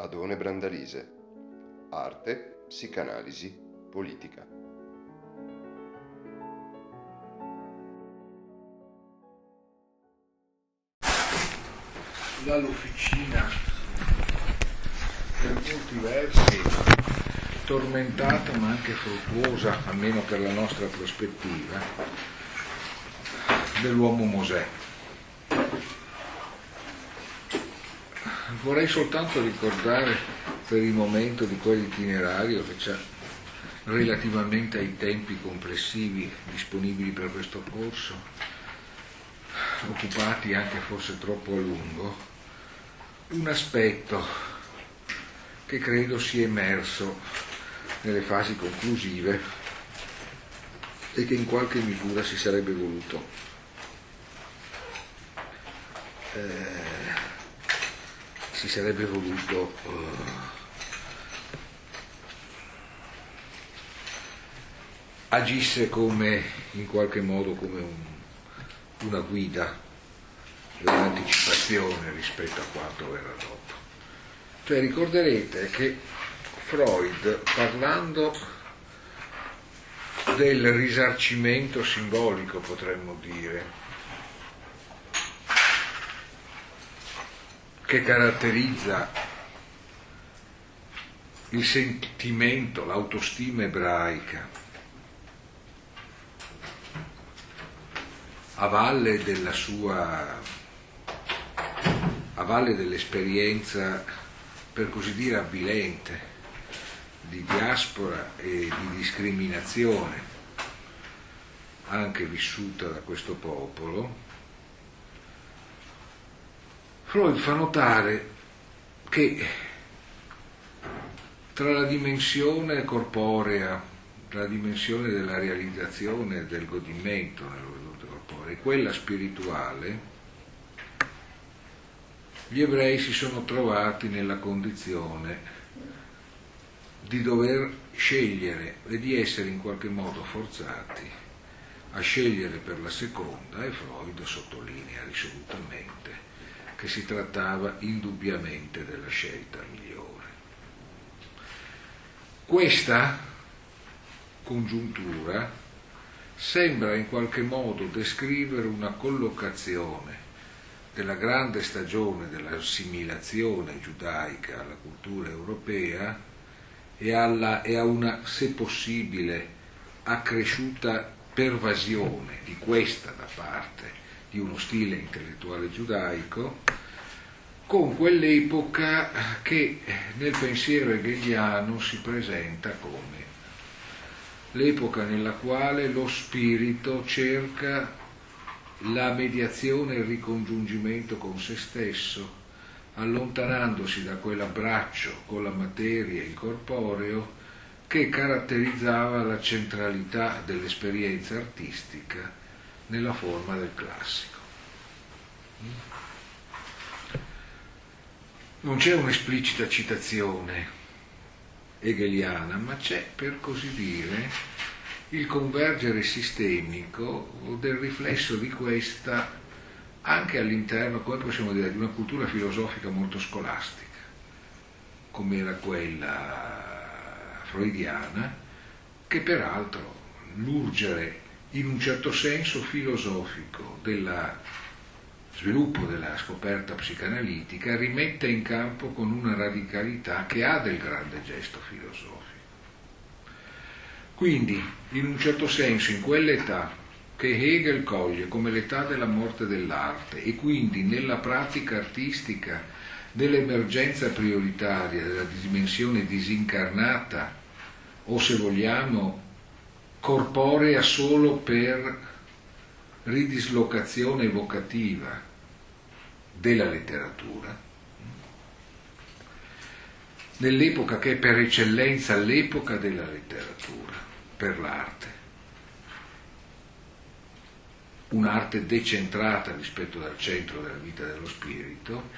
Adone Brandalise. Arte, psicanalisi, politica. Dall'officina, per molti versi, tormentata ma anche fruttuosa, almeno per la nostra prospettiva, dell'uomo Mosè. Vorrei soltanto ricordare per il momento di quell'itinerario che c'è relativamente ai tempi complessivi disponibili per questo corso, occupati anche forse troppo a lungo, un aspetto che credo sia emerso nelle fasi conclusive e che in qualche misura si sarebbe voluto eh, si sarebbe voluto eh, agisse come in qualche modo come un, una guida un'anticipazione rispetto a quanto verrà dopo. Cioè ricorderete che Freud parlando del risarcimento simbolico potremmo dire che caratterizza il sentimento, l'autostima ebraica, a valle della sua, a valle dell'esperienza, per così dire, avvilente di diaspora e di discriminazione anche vissuta da questo popolo, Freud fa notare che tra la dimensione corporea, la dimensione della realizzazione del godimento nell'orizzonte corporeo e quella spirituale, gli ebrei si sono trovati nella condizione di dover scegliere e di essere in qualche modo forzati a scegliere per la seconda e Freud sottolinea risolutamente che si trattava indubbiamente della scelta migliore. Questa congiuntura sembra in qualche modo descrivere una collocazione della grande stagione dell'assimilazione giudaica alla cultura europea e, alla, e a una, se possibile, accresciuta pervasione di questa da parte di uno stile intellettuale giudaico, con quell'epoca che nel pensiero hegeliano si presenta come l'epoca nella quale lo spirito cerca la mediazione e il ricongiungimento con se stesso, allontanandosi da quell'abbraccio con la materia e il corporeo che caratterizzava la centralità dell'esperienza artistica nella forma del classico. Non c'è un'esplicita citazione hegeliana, ma c'è per così dire il convergere sistemico del riflesso di questa anche all'interno, come possiamo dire, di una cultura filosofica molto scolastica, come era quella freudiana, che peraltro l'urgere in un certo senso filosofico del sviluppo della scoperta psicanalitica rimette in campo con una radicalità che ha del grande gesto filosofico. Quindi, in un certo senso, in quell'età che Hegel coglie come l'età della morte dell'arte e quindi nella pratica artistica dell'emergenza prioritaria della dimensione disincarnata o se vogliamo corporea solo per ridislocazione evocativa della letteratura, nell'epoca che è per eccellenza l'epoca della letteratura, per l'arte, un'arte decentrata rispetto al centro della vita dello spirito,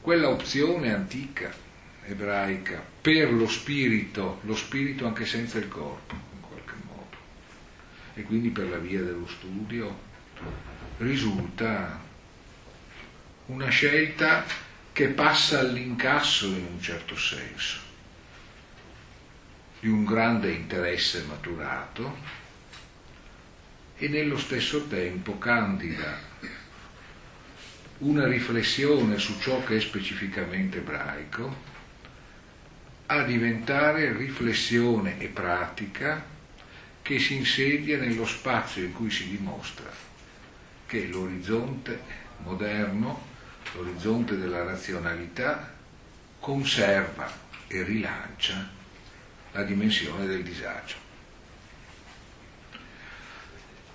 quella opzione antica ebraica per lo spirito, lo spirito anche senza il corpo, in qualche modo, e quindi per la via dello studio, risulta una scelta che passa all'incasso in un certo senso di un grande interesse maturato e nello stesso tempo candida una riflessione su ciò che è specificamente ebraico a diventare riflessione e pratica che si insedia nello spazio in cui si dimostra che l'orizzonte moderno, l'orizzonte della razionalità, conserva e rilancia la dimensione del disagio.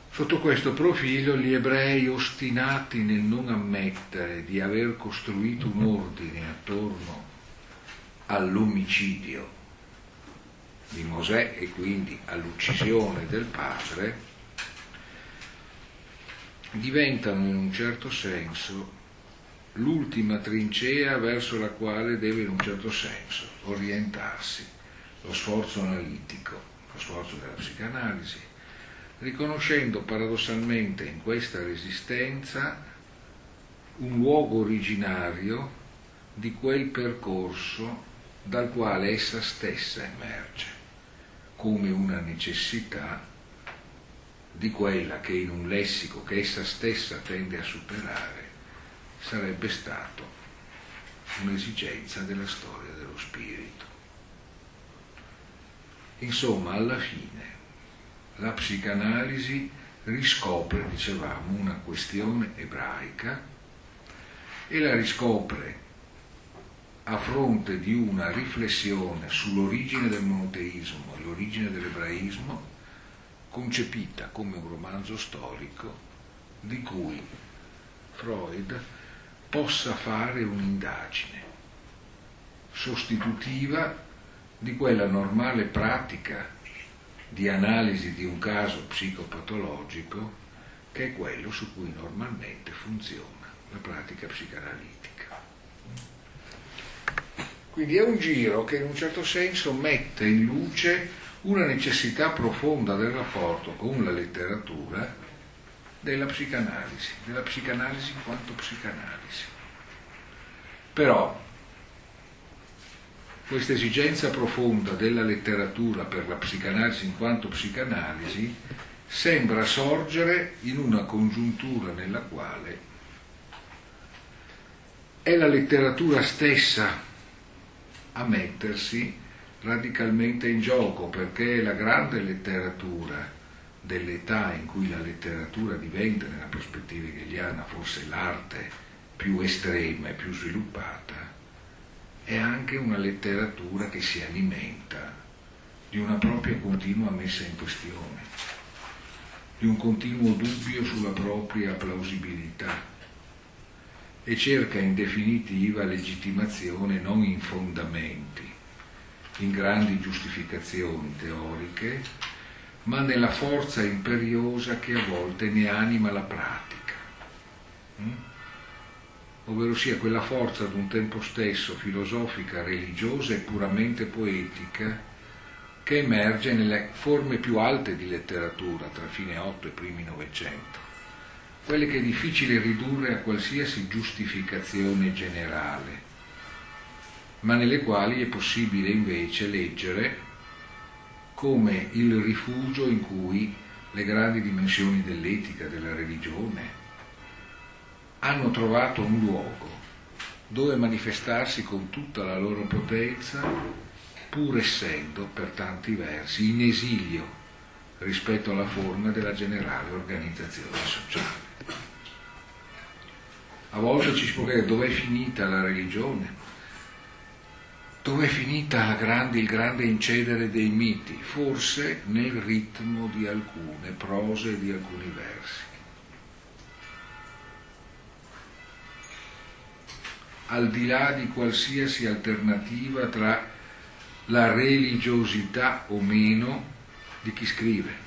Sotto questo profilo gli ebrei ostinati nel non ammettere di aver costruito un ordine attorno all'omicidio di Mosè e quindi all'uccisione del padre, diventano in un certo senso l'ultima trincea verso la quale deve in un certo senso orientarsi. Lo sforzo analitico, lo sforzo della psicanalisi, riconoscendo paradossalmente in questa resistenza un luogo originario di quel percorso dal quale essa stessa emerge come una necessità di quella che in un lessico che essa stessa tende a superare sarebbe stato un'esigenza della storia dello spirito. Insomma, alla fine la psicanalisi riscopre, dicevamo, una questione ebraica e la riscopre a fronte di una riflessione sull'origine del monoteismo e l'origine dell'ebraismo concepita come un romanzo storico di cui Freud possa fare un'indagine sostitutiva di quella normale pratica di analisi di un caso psicopatologico che è quello su cui normalmente funziona la pratica psicanalitica. Quindi è un giro che in un certo senso mette in luce una necessità profonda del rapporto con la letteratura della psicanalisi, della psicanalisi in quanto psicanalisi. Però questa esigenza profonda della letteratura per la psicanalisi in quanto psicanalisi sembra sorgere in una congiuntura nella quale è la letteratura stessa a mettersi radicalmente in gioco perché la grande letteratura dell'età in cui la letteratura diventa nella prospettiva hegeliana forse l'arte più estrema e più sviluppata è anche una letteratura che si alimenta di una propria continua messa in questione, di un continuo dubbio sulla propria plausibilità e cerca in definitiva legittimazione non in fondamenti, in grandi giustificazioni teoriche, ma nella forza imperiosa che a volte ne anima la pratica. Mm? ovvero sia quella forza ad un tempo stesso filosofica, religiosa e puramente poetica che emerge nelle forme più alte di letteratura tra fine 8 e primi Novecento quelle che è difficile ridurre a qualsiasi giustificazione generale, ma nelle quali è possibile invece leggere come il rifugio in cui le grandi dimensioni dell'etica, della religione, hanno trovato un luogo dove manifestarsi con tutta la loro potenza, pur essendo per tanti versi in esilio rispetto alla forma della generale organizzazione sociale. A volte ci si può chiedere dov'è finita la religione, dov'è finita grande, il grande incedere dei miti, forse nel ritmo di alcune prose di alcuni versi. Al di là di qualsiasi alternativa tra la religiosità o meno di chi scrive.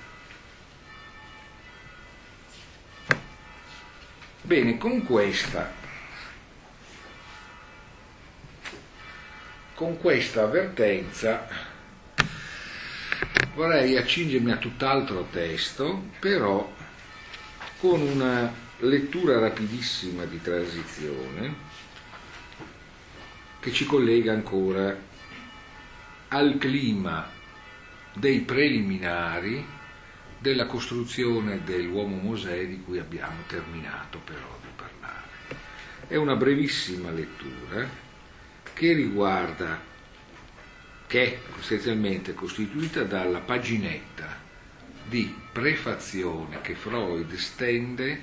Bene, con questa, con questa avvertenza vorrei accingermi a tutt'altro testo, però con una lettura rapidissima di transizione che ci collega ancora al clima dei preliminari della costruzione dell'uomo Mosè di cui abbiamo terminato però di parlare. È una brevissima lettura che riguarda, che è essenzialmente costituita dalla paginetta di prefazione che Freud stende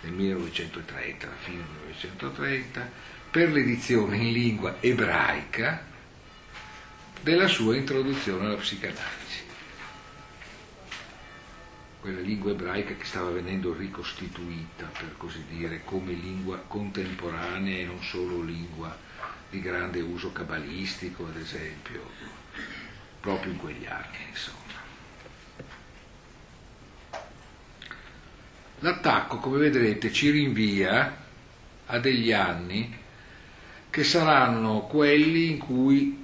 nel 1930, alla fine del 1930, per l'edizione in lingua ebraica della sua introduzione alla psicanalisi. Quella lingua ebraica che stava venendo ricostituita, per così dire, come lingua contemporanea e non solo lingua di grande uso cabalistico, ad esempio, proprio in quegli anni, insomma. L'attacco, come vedrete, ci rinvia a degli anni che saranno quelli in cui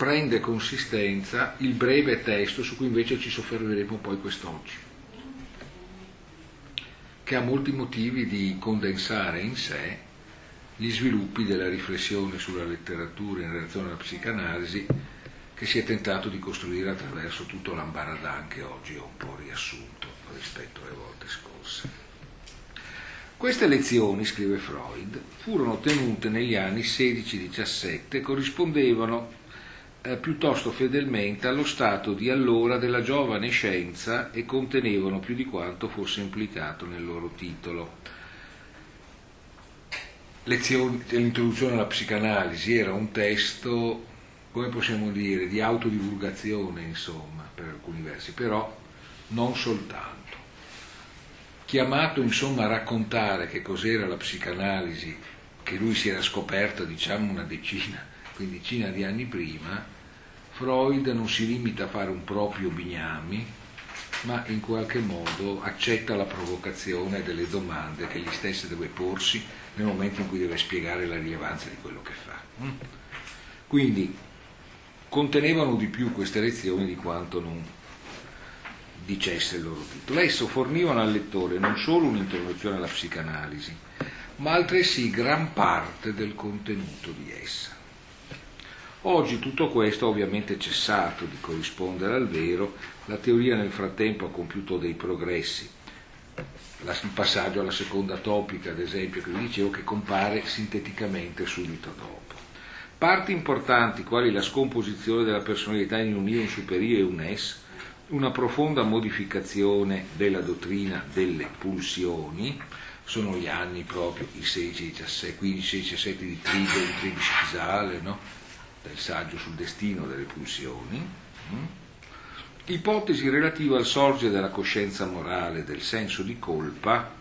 prende consistenza il breve testo su cui invece ci soffermeremo poi quest'oggi, che ha molti motivi di condensare in sé gli sviluppi della riflessione sulla letteratura in relazione alla psicanalisi che si è tentato di costruire attraverso tutto l'ambaradan che oggi ho un po' riassunto rispetto alle volte scorse. Queste lezioni, scrive Freud, furono tenute negli anni 16-17 e corrispondevano eh, piuttosto fedelmente allo stato di allora della giovane scienza e contenevano più di quanto fosse implicato nel loro titolo. Lezioni, l'introduzione alla psicanalisi era un testo, come possiamo dire, di autodivulgazione, insomma, per alcuni versi, però non soltanto. Chiamato insomma a raccontare che cos'era la psicanalisi, che lui si era scoperto diciamo una decina quindicina di anni prima, Freud non si limita a fare un proprio bignami, ma in qualche modo accetta la provocazione delle domande che egli stesso deve porsi nel momento in cui deve spiegare la rilevanza di quello che fa. Quindi contenevano di più queste lezioni di quanto non dicesse il loro titolo. Esso fornivano al lettore non solo un'introduzione alla psicanalisi, ma altresì gran parte del contenuto di essa. Oggi tutto questo ha ovviamente cessato di corrispondere al vero, la teoria nel frattempo ha compiuto dei progressi. Il passaggio alla seconda topica, ad esempio, che vi dicevo, che compare sinteticamente subito dopo. Parti importanti, quali la scomposizione della personalità in un io, un superiore e un es, una profonda modificazione della dottrina delle pulsioni, sono gli anni proprio i 16, 17, 15, 17 di Trigo, di Tribiscisale, no? Del saggio sul destino delle pulsioni, mm? ipotesi relativa al sorgere della coscienza morale, del senso di colpa,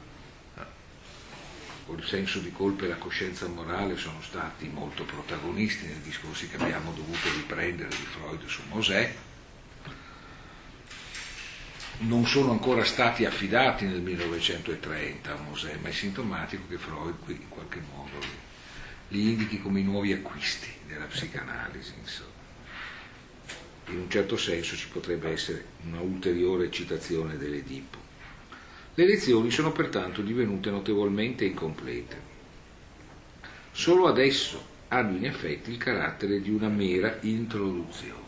il senso di colpa e la coscienza morale sono stati molto protagonisti nei discorsi che abbiamo dovuto riprendere di Freud su Mosè, non sono ancora stati affidati nel 1930 a Mosè, ma è sintomatico che Freud qui in qualche modo li indichi come i nuovi acquisti della psicanalisi, insomma. In un certo senso ci potrebbe essere una ulteriore citazione dell'Edipo. Le lezioni sono pertanto divenute notevolmente incomplete. Solo adesso hanno in effetti il carattere di una mera introduzione.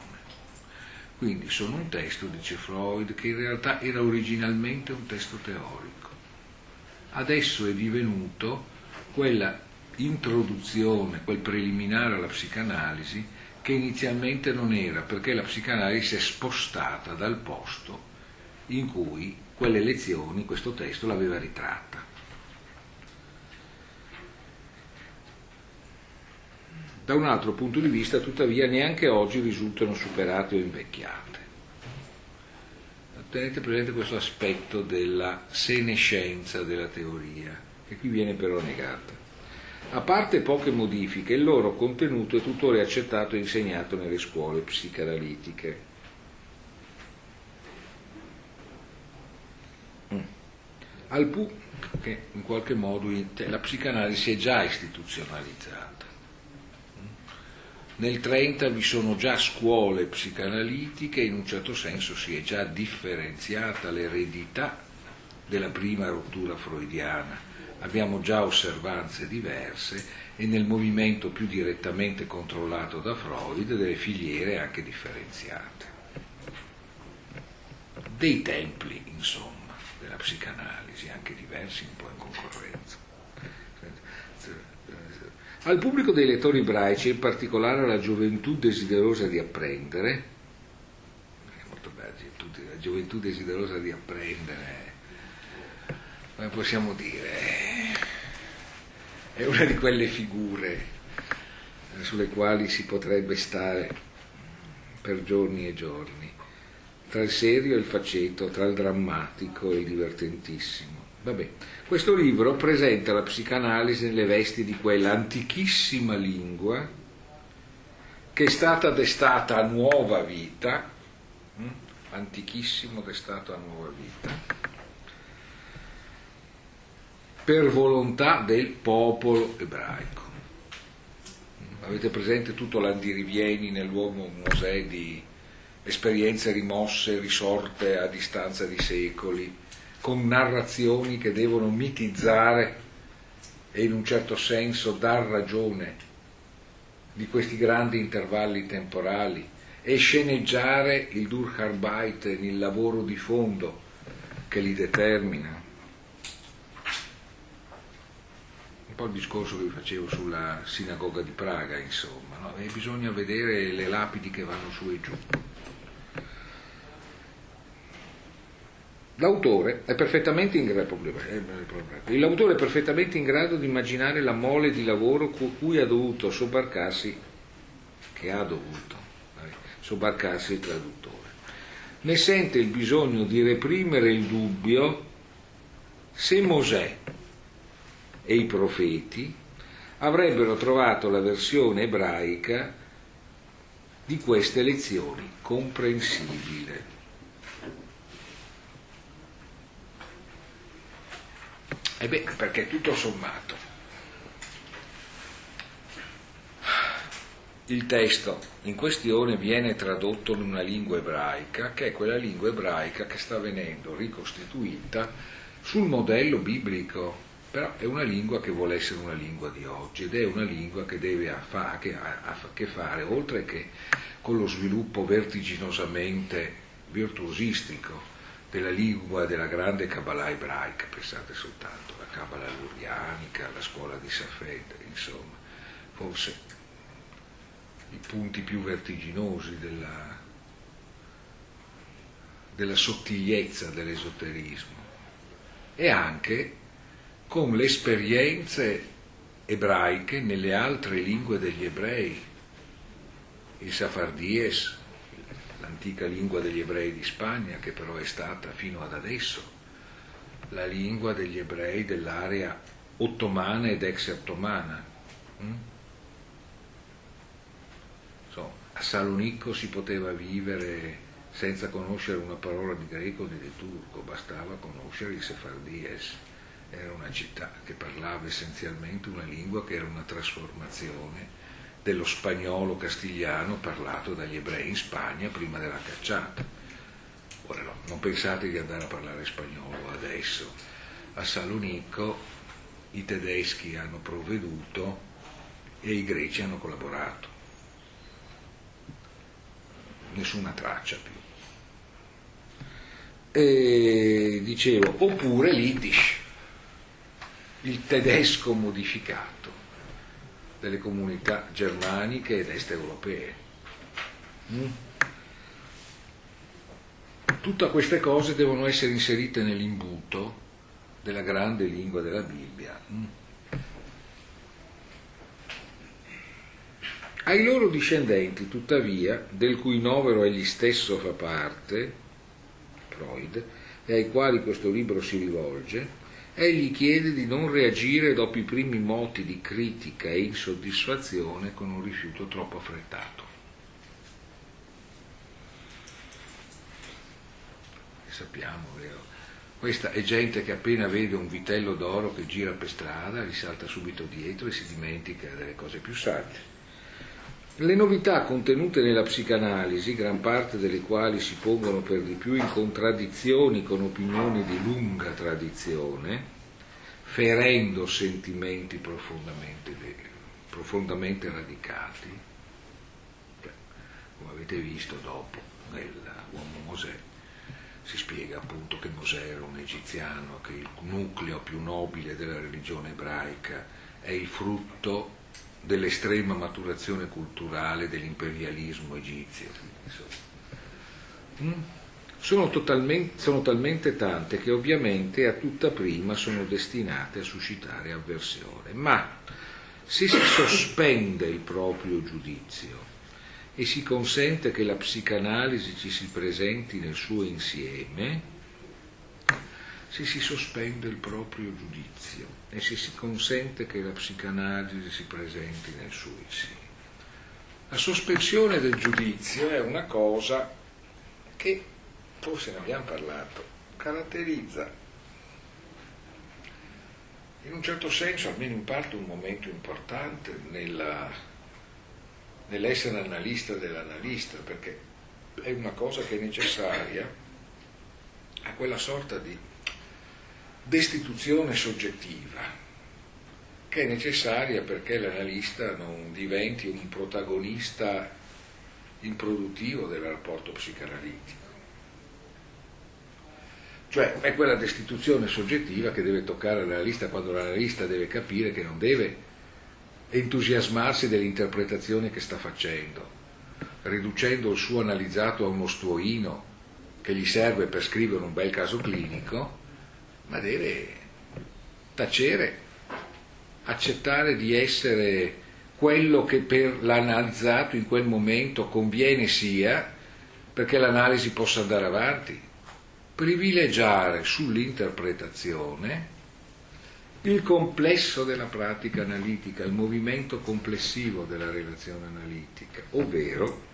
Quindi sono un testo, dice Freud, che in realtà era originalmente un testo teorico. Adesso è divenuto quella introduzione, quel preliminare alla psicanalisi, che inizialmente non era, perché la psicanalisi si è spostata dal posto in cui quelle lezioni, questo testo l'aveva ritratta. Da un altro punto di vista, tuttavia, neanche oggi risultano superate o invecchiate. Tenete presente questo aspetto della senescenza della teoria, che qui viene però negata. A parte poche modifiche, il loro contenuto è tuttora accettato e insegnato nelle scuole psicanalitiche. Mm. Al punto che in qualche modo la psicanalisi è già istituzionalizzata. Nel 30 vi sono già scuole psicanalitiche, in un certo senso si è già differenziata l'eredità della prima rottura freudiana abbiamo già osservanze diverse e nel movimento più direttamente controllato da Freud delle filiere anche differenziate. Dei templi, insomma, della psicanalisi, anche diversi, un po' in concorrenza. Al pubblico dei lettori ebraici, in particolare alla gioventù desiderosa di apprendere, è molto bello, la gioventù desiderosa di apprendere, come possiamo dire, è una di quelle figure sulle quali si potrebbe stare per giorni e giorni, tra il serio e il faceto, tra il drammatico e il divertentissimo. Vabbè, questo libro presenta la psicanalisi nelle vesti di quella antichissima lingua che è stata destata a nuova vita, hm? antichissimo destato a nuova vita, per volontà del popolo ebraico. Avete presente tutto l'andirivieni nell'uomo Mosè di esperienze rimosse, risorte a distanza di secoli, con narrazioni che devono mitizzare e in un certo senso dar ragione di questi grandi intervalli temporali e sceneggiare il Durkharbeiten, il lavoro di fondo che li determina. Po' il discorso che vi facevo sulla sinagoga di Praga, insomma, no? bisogna vedere le lapidi che vanno su e giù. L'autore è perfettamente in grado, l'autore è perfettamente in grado di immaginare la mole di lavoro cui ha dovuto sobbarcarsi, che ha dovuto sobbarcarsi il traduttore. Ne sente il bisogno di reprimere il dubbio se Mosè e i profeti avrebbero trovato la versione ebraica di queste lezioni comprensibile. E beh, perché tutto sommato il testo in questione viene tradotto in una lingua ebraica, che è quella lingua ebraica che sta venendo ricostituita sul modello biblico però è una lingua che vuole essere una lingua di oggi ed è una lingua che deve a, fa, che ha a che fare, oltre che con lo sviluppo vertiginosamente virtuosistico della lingua della grande Kabbalah ebraica, pensate soltanto alla Kabbalah lurianica, alla scuola di Safed, insomma, forse i punti più vertiginosi della, della sottigliezza dell'esoterismo. E anche con le esperienze ebraiche nelle altre lingue degli ebrei, il Safardies, l'antica lingua degli ebrei di Spagna, che però è stata fino ad adesso la lingua degli ebrei dell'area ottomana ed ex-ottomana. Mm? So, a Salonicco si poteva vivere senza conoscere una parola di greco o di turco, bastava conoscere il Sefardies era una città che parlava essenzialmente una lingua che era una trasformazione dello spagnolo castigliano parlato dagli ebrei in Spagna prima della cacciata. Ora no, non pensate di andare a parlare spagnolo adesso. A Salonicco i tedeschi hanno provveduto e i greci hanno collaborato. Nessuna traccia più. E dicevo, oppure l'Iddish il tedesco modificato delle comunità germaniche ed est europee. Mm? Tutte queste cose devono essere inserite nell'imbuto della grande lingua della Bibbia. Mm? Ai loro discendenti, tuttavia, del cui novero egli stesso fa parte, Freud, e ai quali questo libro si rivolge, egli chiede di non reagire dopo i primi moti di critica e insoddisfazione con un rifiuto troppo affrettato. E sappiamo, vero? Questa è gente che appena vede un vitello d'oro che gira per strada, gli salta subito dietro e si dimentica delle cose più sagge. Le novità contenute nella psicanalisi, gran parte delle quali si pongono per di più in contraddizioni con opinioni di lunga tradizione, ferendo sentimenti profondamente, profondamente radicati, come avete visto dopo nell'uomo Mosè, si spiega appunto che Mosè era un egiziano, che il nucleo più nobile della religione ebraica è il frutto dell'estrema maturazione culturale dell'imperialismo egizio. Mm? Sono, sono, talmente tante che ovviamente a tutta prima sono destinate a suscitare avversione, ma se si sospende il proprio giudizio e si consente che la psicanalisi ci si presenti nel suo insieme, se si sospende il proprio giudizio e se si consente che la psicanalisi si presenti nel suo insieme. La sospensione del giudizio è una cosa che, forse ne abbiamo parlato, caratterizza in un certo senso, almeno in parte, un momento importante nella, nell'essere analista dell'analista, perché è una cosa che è necessaria a quella sorta di destituzione soggettiva che è necessaria perché l'analista non diventi un protagonista improduttivo del rapporto psicanalitico. Cioè è quella destituzione soggettiva che deve toccare l'analista quando l'analista deve capire che non deve entusiasmarsi dell'interpretazione che sta facendo, riducendo il suo analizzato a uno stuoino che gli serve per scrivere un bel caso clinico, ma deve tacere, accettare di essere quello che per l'analizzato in quel momento conviene sia perché l'analisi possa andare avanti, privilegiare sull'interpretazione il complesso della pratica analitica, il movimento complessivo della relazione analitica, ovvero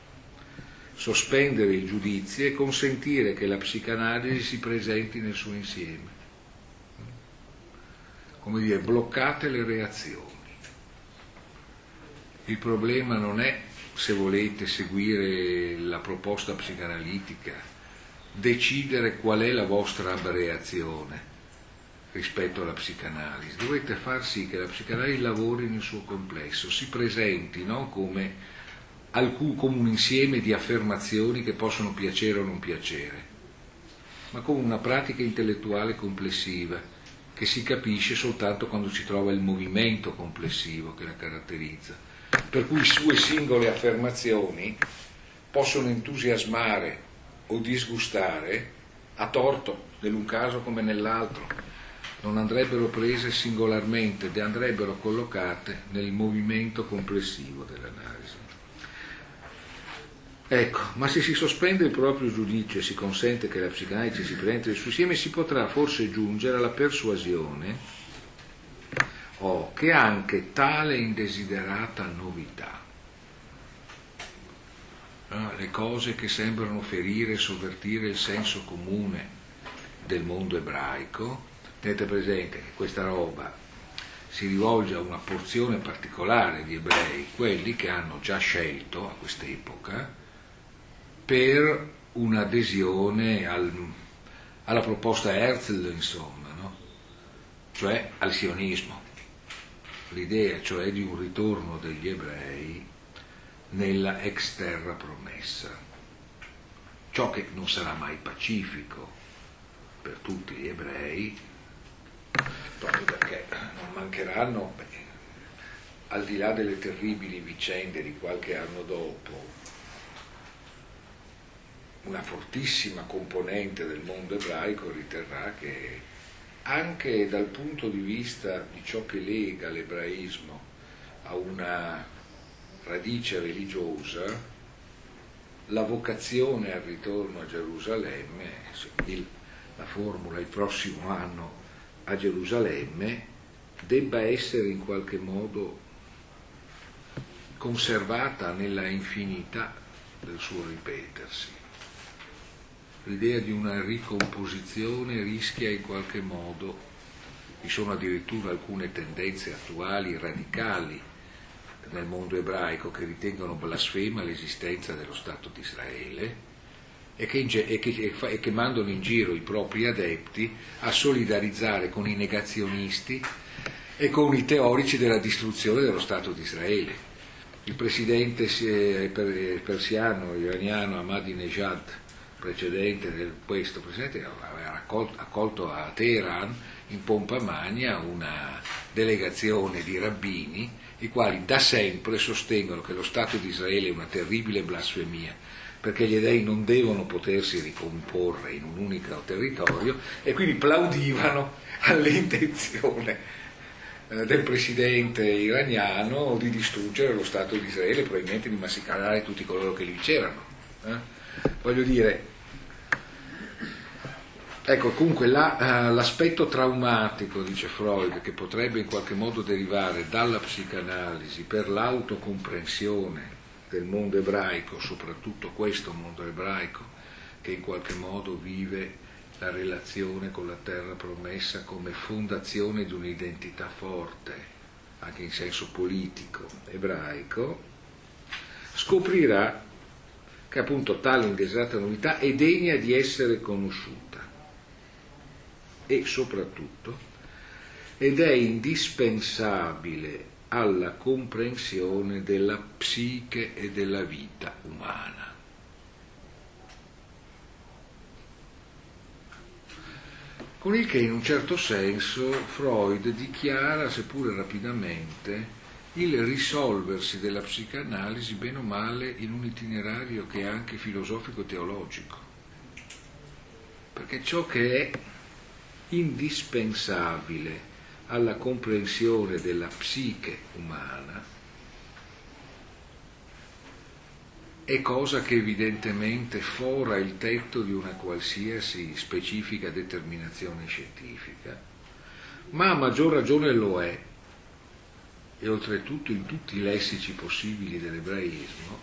sospendere il giudizio e consentire che la psicanalisi si presenti nel suo insieme come dire, bloccate le reazioni. Il problema non è, se volete seguire la proposta psicanalitica, decidere qual è la vostra reazione rispetto alla psicanalisi. Dovete far sì che la psicanalisi lavori nel suo complesso, si presenti non come, come un insieme di affermazioni che possono piacere o non piacere, ma come una pratica intellettuale complessiva che si capisce soltanto quando si trova il movimento complessivo che la caratterizza. Per cui sue singole affermazioni possono entusiasmare o disgustare a torto, nell'un caso come nell'altro. Non andrebbero prese singolarmente, andrebbero collocate nel movimento complessivo dell'analisi. Ecco, ma se si sospende il proprio giudizio e si consente che la psicanalisi si presenti nel suo insieme, si potrà forse giungere alla persuasione oh, che anche tale indesiderata novità, eh, le cose che sembrano ferire e sovvertire il senso comune del mondo ebraico, tenete presente che questa roba si rivolge a una porzione particolare di ebrei, quelli che hanno già scelto a quest'epoca per un'adesione al, alla proposta Herzl, insomma, no? cioè al sionismo, l'idea cioè di un ritorno degli ebrei nella ex terra promessa, ciò che non sarà mai pacifico per tutti gli ebrei, proprio perché non mancheranno, beh, al di là delle terribili vicende di qualche anno dopo, una fortissima componente del mondo ebraico riterrà che anche dal punto di vista di ciò che lega l'ebraismo a una radice religiosa, la vocazione al ritorno a Gerusalemme, la formula il prossimo anno a Gerusalemme, debba essere in qualche modo conservata nella infinità del suo ripetersi l'idea di una ricomposizione rischia in qualche modo, vi sono addirittura alcune tendenze attuali radicali nel mondo ebraico che ritengono blasfema l'esistenza dello Stato di Israele, e che, e, che, e che, mandano in giro i propri adepti a solidarizzare con i negazionisti e con i teorici della distruzione dello Stato di Israele. Il presidente persiano iraniano Ahmadinejad, precedente del questo presidente, aveva accolto, accolto a Teheran in pompa magna una delegazione di rabbini i quali da sempre sostengono che lo Stato di Israele è una terribile blasfemia perché gli dei non devono potersi ricomporre in un unico territorio e quindi plaudivano all'intenzione eh, del presidente iraniano di distruggere lo Stato di Israele, probabilmente di massacrare tutti coloro che lì c'erano. Eh? Voglio dire, ecco, comunque la, uh, l'aspetto traumatico, dice Freud, che potrebbe in qualche modo derivare dalla psicanalisi per l'autocomprensione del mondo ebraico, soprattutto questo mondo ebraico, che in qualche modo vive la relazione con la terra promessa come fondazione di un'identità forte, anche in senso politico, ebraico, scoprirà che appunto tale indesiderata novità è degna di essere conosciuta e soprattutto ed è indispensabile alla comprensione della psiche e della vita umana. Con il che in un certo senso Freud dichiara, seppure rapidamente, il risolversi della psicanalisi bene o male in un itinerario che è anche filosofico-teologico. Perché ciò che è indispensabile alla comprensione della psiche umana è cosa che evidentemente fora il tetto di una qualsiasi specifica determinazione scientifica, ma a maggior ragione lo è, e oltretutto in tutti i lessici possibili dell'ebraismo,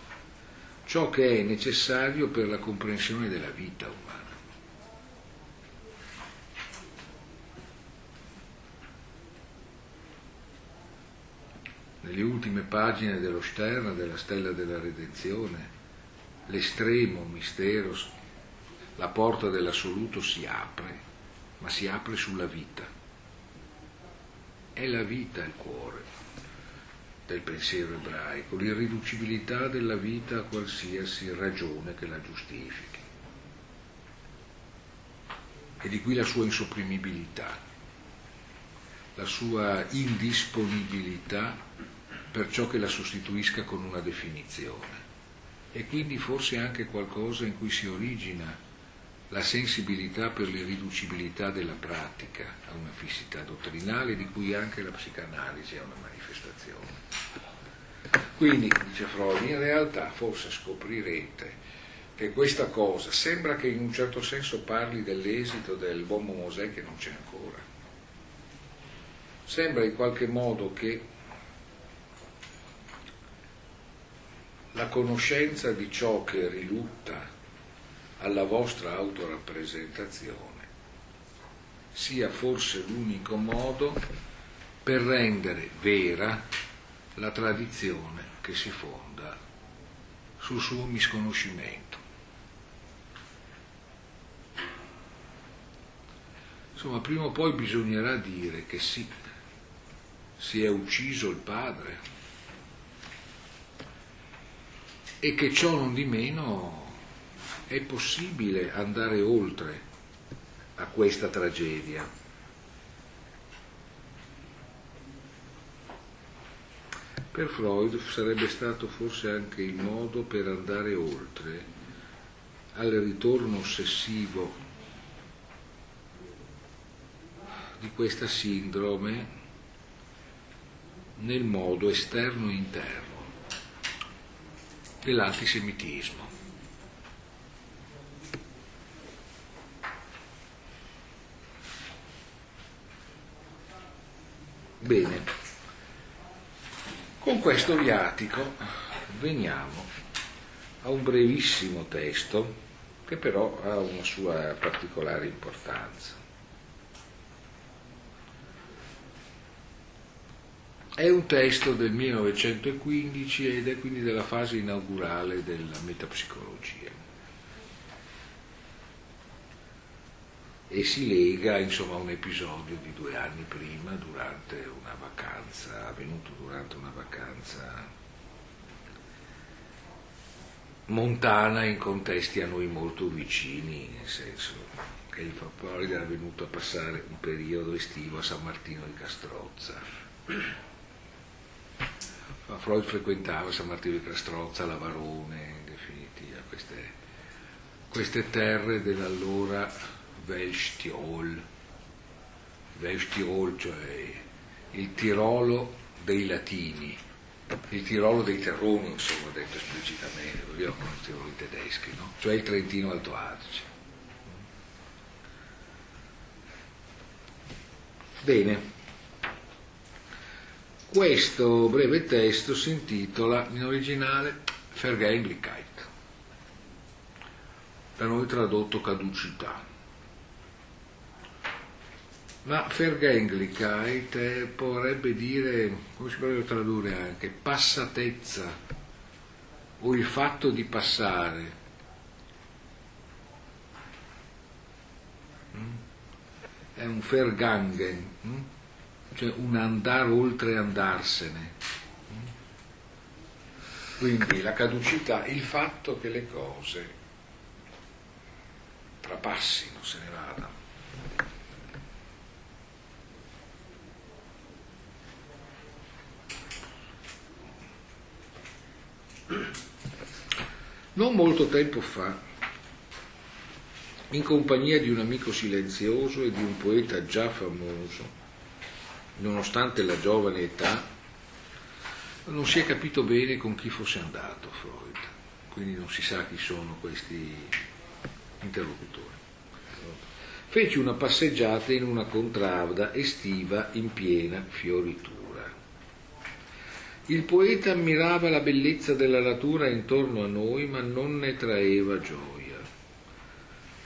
ciò che è necessario per la comprensione della vita umana. nelle ultime pagine dello Stern, della Stella della Redenzione, l'estremo mistero, la porta dell'assoluto si apre, ma si apre sulla vita. È la vita il cuore del pensiero ebraico, l'irriducibilità della vita a qualsiasi ragione che la giustifichi. E di qui la sua insopprimibilità, la sua indisponibilità per ciò che la sostituisca con una definizione. E quindi forse anche qualcosa in cui si origina la sensibilità per l'irriducibilità della pratica a una fissità dottrinale di cui anche la psicanalisi è una manifestazione. Quindi, dice Freud, in realtà forse scoprirete che questa cosa sembra che in un certo senso parli dell'esito del buon Mosè che non c'è ancora. Sembra in qualche modo che la conoscenza di ciò che rilutta alla vostra autorappresentazione sia forse l'unico modo per rendere vera la tradizione che si fonda sul suo misconoscimento. Insomma, prima o poi bisognerà dire che sì, si è ucciso il padre, e che ciò non di meno è possibile andare oltre a questa tragedia. Per Freud sarebbe stato forse anche il modo per andare oltre al ritorno ossessivo di questa sindrome nel modo esterno e interno dell'antisemitismo. Bene, con questo viatico veniamo a un brevissimo testo che però ha una sua particolare importanza. È un testo del 1915 ed è quindi della fase inaugurale della metapsicologia. E si lega insomma, a un episodio di due anni prima durante una vacanza, avvenuto durante una vacanza montana in contesti a noi molto vicini, nel senso che il Fappoli era venuto a passare un periodo estivo a San Martino di Castrozza. Freud frequentava San Martino di Castrozza, Lavarone, in definitiva, queste, queste terre dell'allora Welschtirol, Welschtirol, cioè il Tirolo dei Latini, il Tirolo dei Terroni, insomma, detto esplicitamente, perché io non Tirolo i tedeschi, no? cioè il Trentino Alto Adige. Bene, questo breve testo si intitola in originale Vergänglichkeit, da noi tradotto caducità. Ma Vergänglichkeit vorrebbe dire, come si potrebbe tradurre anche, passatezza o il fatto di passare. Mm? È un Vergangen mm? cioè un andare oltre andarsene. Quindi la caducità, il fatto che le cose trapassino, se ne vadano. Non molto tempo fa, in compagnia di un amico silenzioso e di un poeta già famoso, nonostante la giovane età, non si è capito bene con chi fosse andato Freud, quindi non si sa chi sono questi interlocutori. Fece una passeggiata in una contrada estiva in piena fioritura. Il poeta ammirava la bellezza della natura intorno a noi, ma non ne traeva gioia.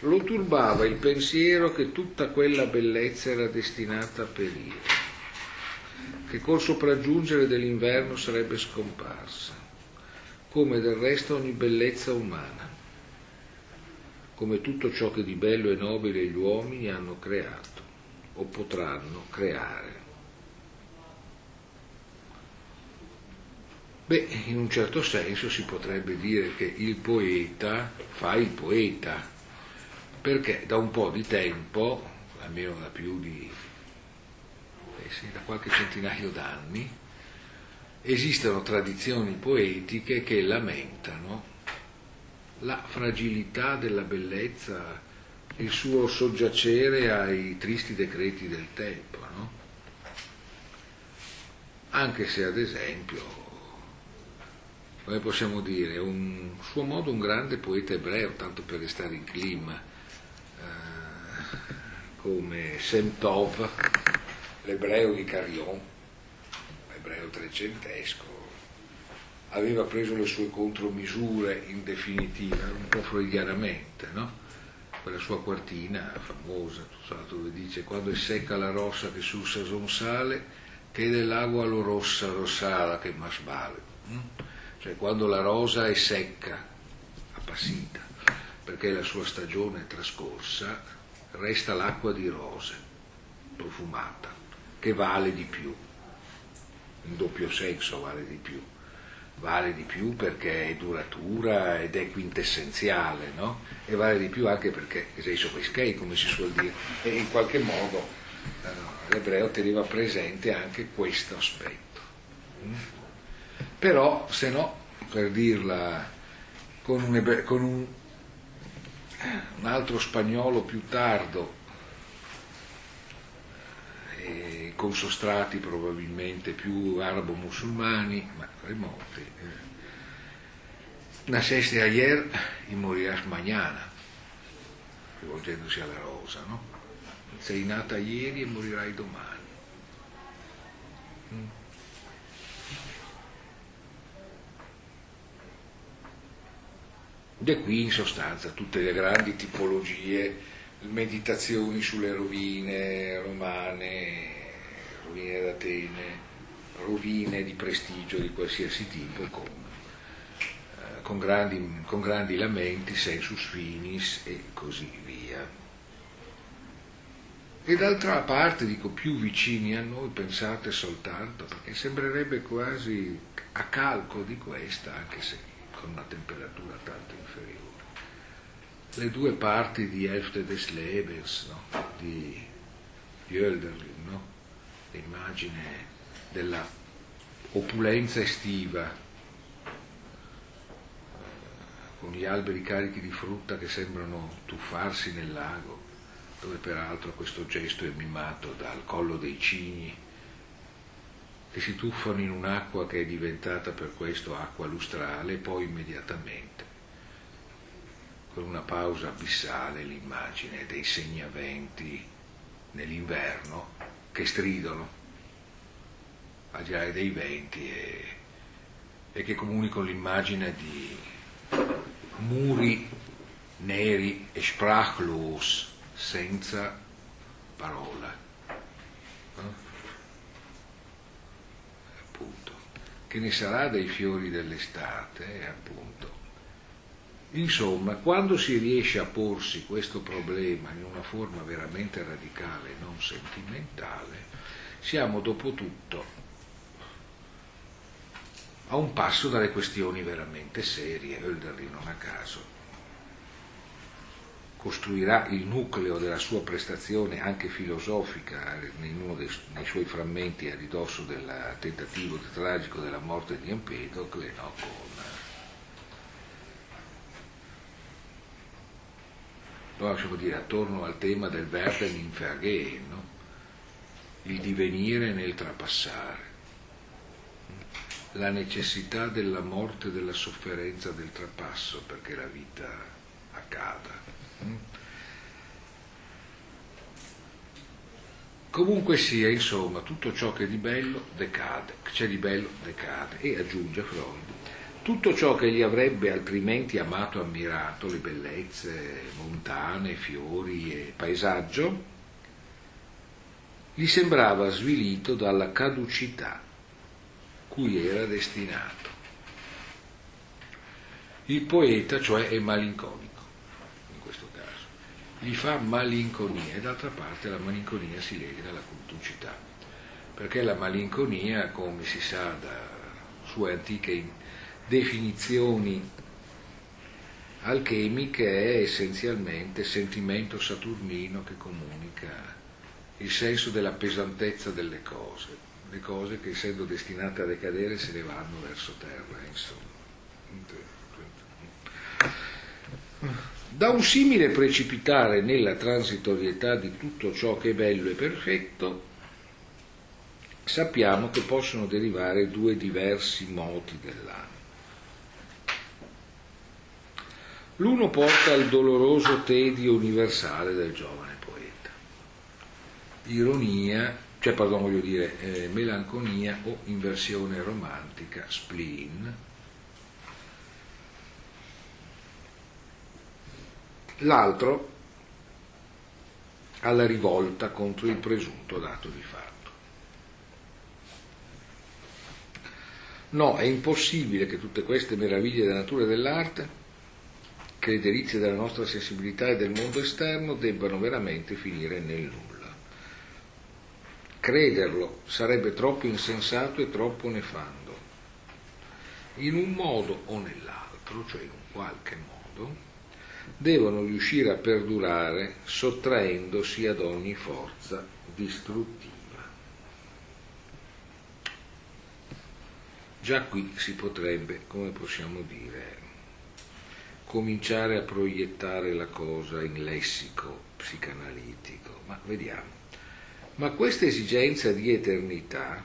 Lo turbava il pensiero che tutta quella bellezza era destinata a perire che col sopraggiungere dell'inverno sarebbe scomparsa, come del resto ogni bellezza umana, come tutto ciò che di bello e nobile gli uomini hanno creato o potranno creare. Beh, in un certo senso si potrebbe dire che il poeta fa il poeta, perché da un po' di tempo, almeno da più di sì, da qualche centinaio d'anni, esistono tradizioni poetiche che lamentano la fragilità della bellezza, il suo soggiacere ai tristi decreti del tempo, no? anche se ad esempio, come possiamo dire, un suo modo un grande poeta ebreo, tanto per restare in clima, eh, come Semtov, l'ebreo di Carillon, l'ebreo trecentesco, aveva preso le sue contromisure in definitiva, un po' freudianamente, no? quella sua quartina famosa, dove dice quando è secca la rossa che sul sason sale, che dell'acqua lo rossa rossala che mas vale. Mm? Cioè quando la rosa è secca, appassita, perché la sua stagione è trascorsa, resta l'acqua di rose, profumata che vale di più, in doppio senso vale di più, vale di più perché è duratura ed è quintessenziale, no? E vale di più anche perché è senso peschei, come si suol dire, e in qualche modo no, l'ebreo teneva presente anche questo aspetto. Però, se no, per dirla con un, con un, un altro spagnolo più tardo, con sostrati probabilmente più arabo-musulmani, ma remoti. Eh. Naceste ayer y morirás mañana, rivolgendosi alla rosa, no? Sei nata ieri e morirai domani. Mm. Da qui in sostanza tutte le grandi tipologie, meditazioni sulle rovine romane, rovine d'Atene, rovine di prestigio di qualsiasi tipo, con, eh, con, grandi, con grandi lamenti, sensus finis e così via. E d'altra parte, dico, più vicini a noi pensate soltanto, perché sembrerebbe quasi a calco di questa, anche se con una temperatura tanto inferiore. Le due parti di Hälfte des Lebens, no? di Jölderlin, no? l'immagine della opulenza estiva, con gli alberi carichi di frutta che sembrano tuffarsi nel lago, dove peraltro questo gesto è mimato dal collo dei cigni, che si tuffano in un'acqua che è diventata per questo acqua lustrale e poi immediatamente, con una pausa abissale, l'immagine dei segnaventi nell'inverno che stridono al di là dei venti e, e che comunicano l'immagine di muri neri e sprachlos, senza parola. No? Appunto. Che ne sarà dei fiori dell'estate, appunto. Insomma, quando si riesce a porsi questo problema in una forma veramente radicale, non sentimentale, siamo dopo tutto a un passo dalle questioni veramente serie. Hölderlin non a caso costruirà il nucleo della sua prestazione anche filosofica in uno dei, dei suoi frammenti a ridosso del tentativo tragico della morte di Empedocle, no, con, no, possiamo dire, attorno al tema del Werden in Vergehen, no? il divenire nel trapassare la necessità della morte, della sofferenza, del trapasso perché la vita accada. Comunque sia, insomma, tutto ciò che di bello decade, c'è di bello decade e aggiunge Freud, tutto ciò che gli avrebbe altrimenti amato e ammirato, le bellezze montane, fiori e paesaggio, gli sembrava svilito dalla caducità cui era destinato. Il poeta, cioè, è malinconico, gli fa malinconia e d'altra parte la malinconia si lega alla cultucità, perché la malinconia, come si sa da sue antiche definizioni alchemiche, è essenzialmente sentimento saturnino che comunica il senso della pesantezza delle cose, le cose che essendo destinate a decadere se ne vanno verso terra, insomma. Da un simile precipitare nella transitorietà di tutto ciò che è bello e perfetto, sappiamo che possono derivare due diversi moti dell'anima. L'uno porta al doloroso tedio universale del giovane poeta, ironia cioè pardon voglio dire eh, melanconia o inversione romantica, spleen. L'altro alla rivolta contro il presunto dato di fatto. No, è impossibile che tutte queste meraviglie della natura e dell'arte, delizie della nostra sensibilità e del mondo esterno, debbano veramente finire nel nulla. Crederlo sarebbe troppo insensato e troppo nefando. In un modo o nell'altro, cioè in un qualche modo, devono riuscire a perdurare sottraendosi ad ogni forza distruttiva. Già qui si potrebbe, come possiamo dire, cominciare a proiettare la cosa in lessico psicanalitico, ma vediamo. Ma questa esigenza di eternità,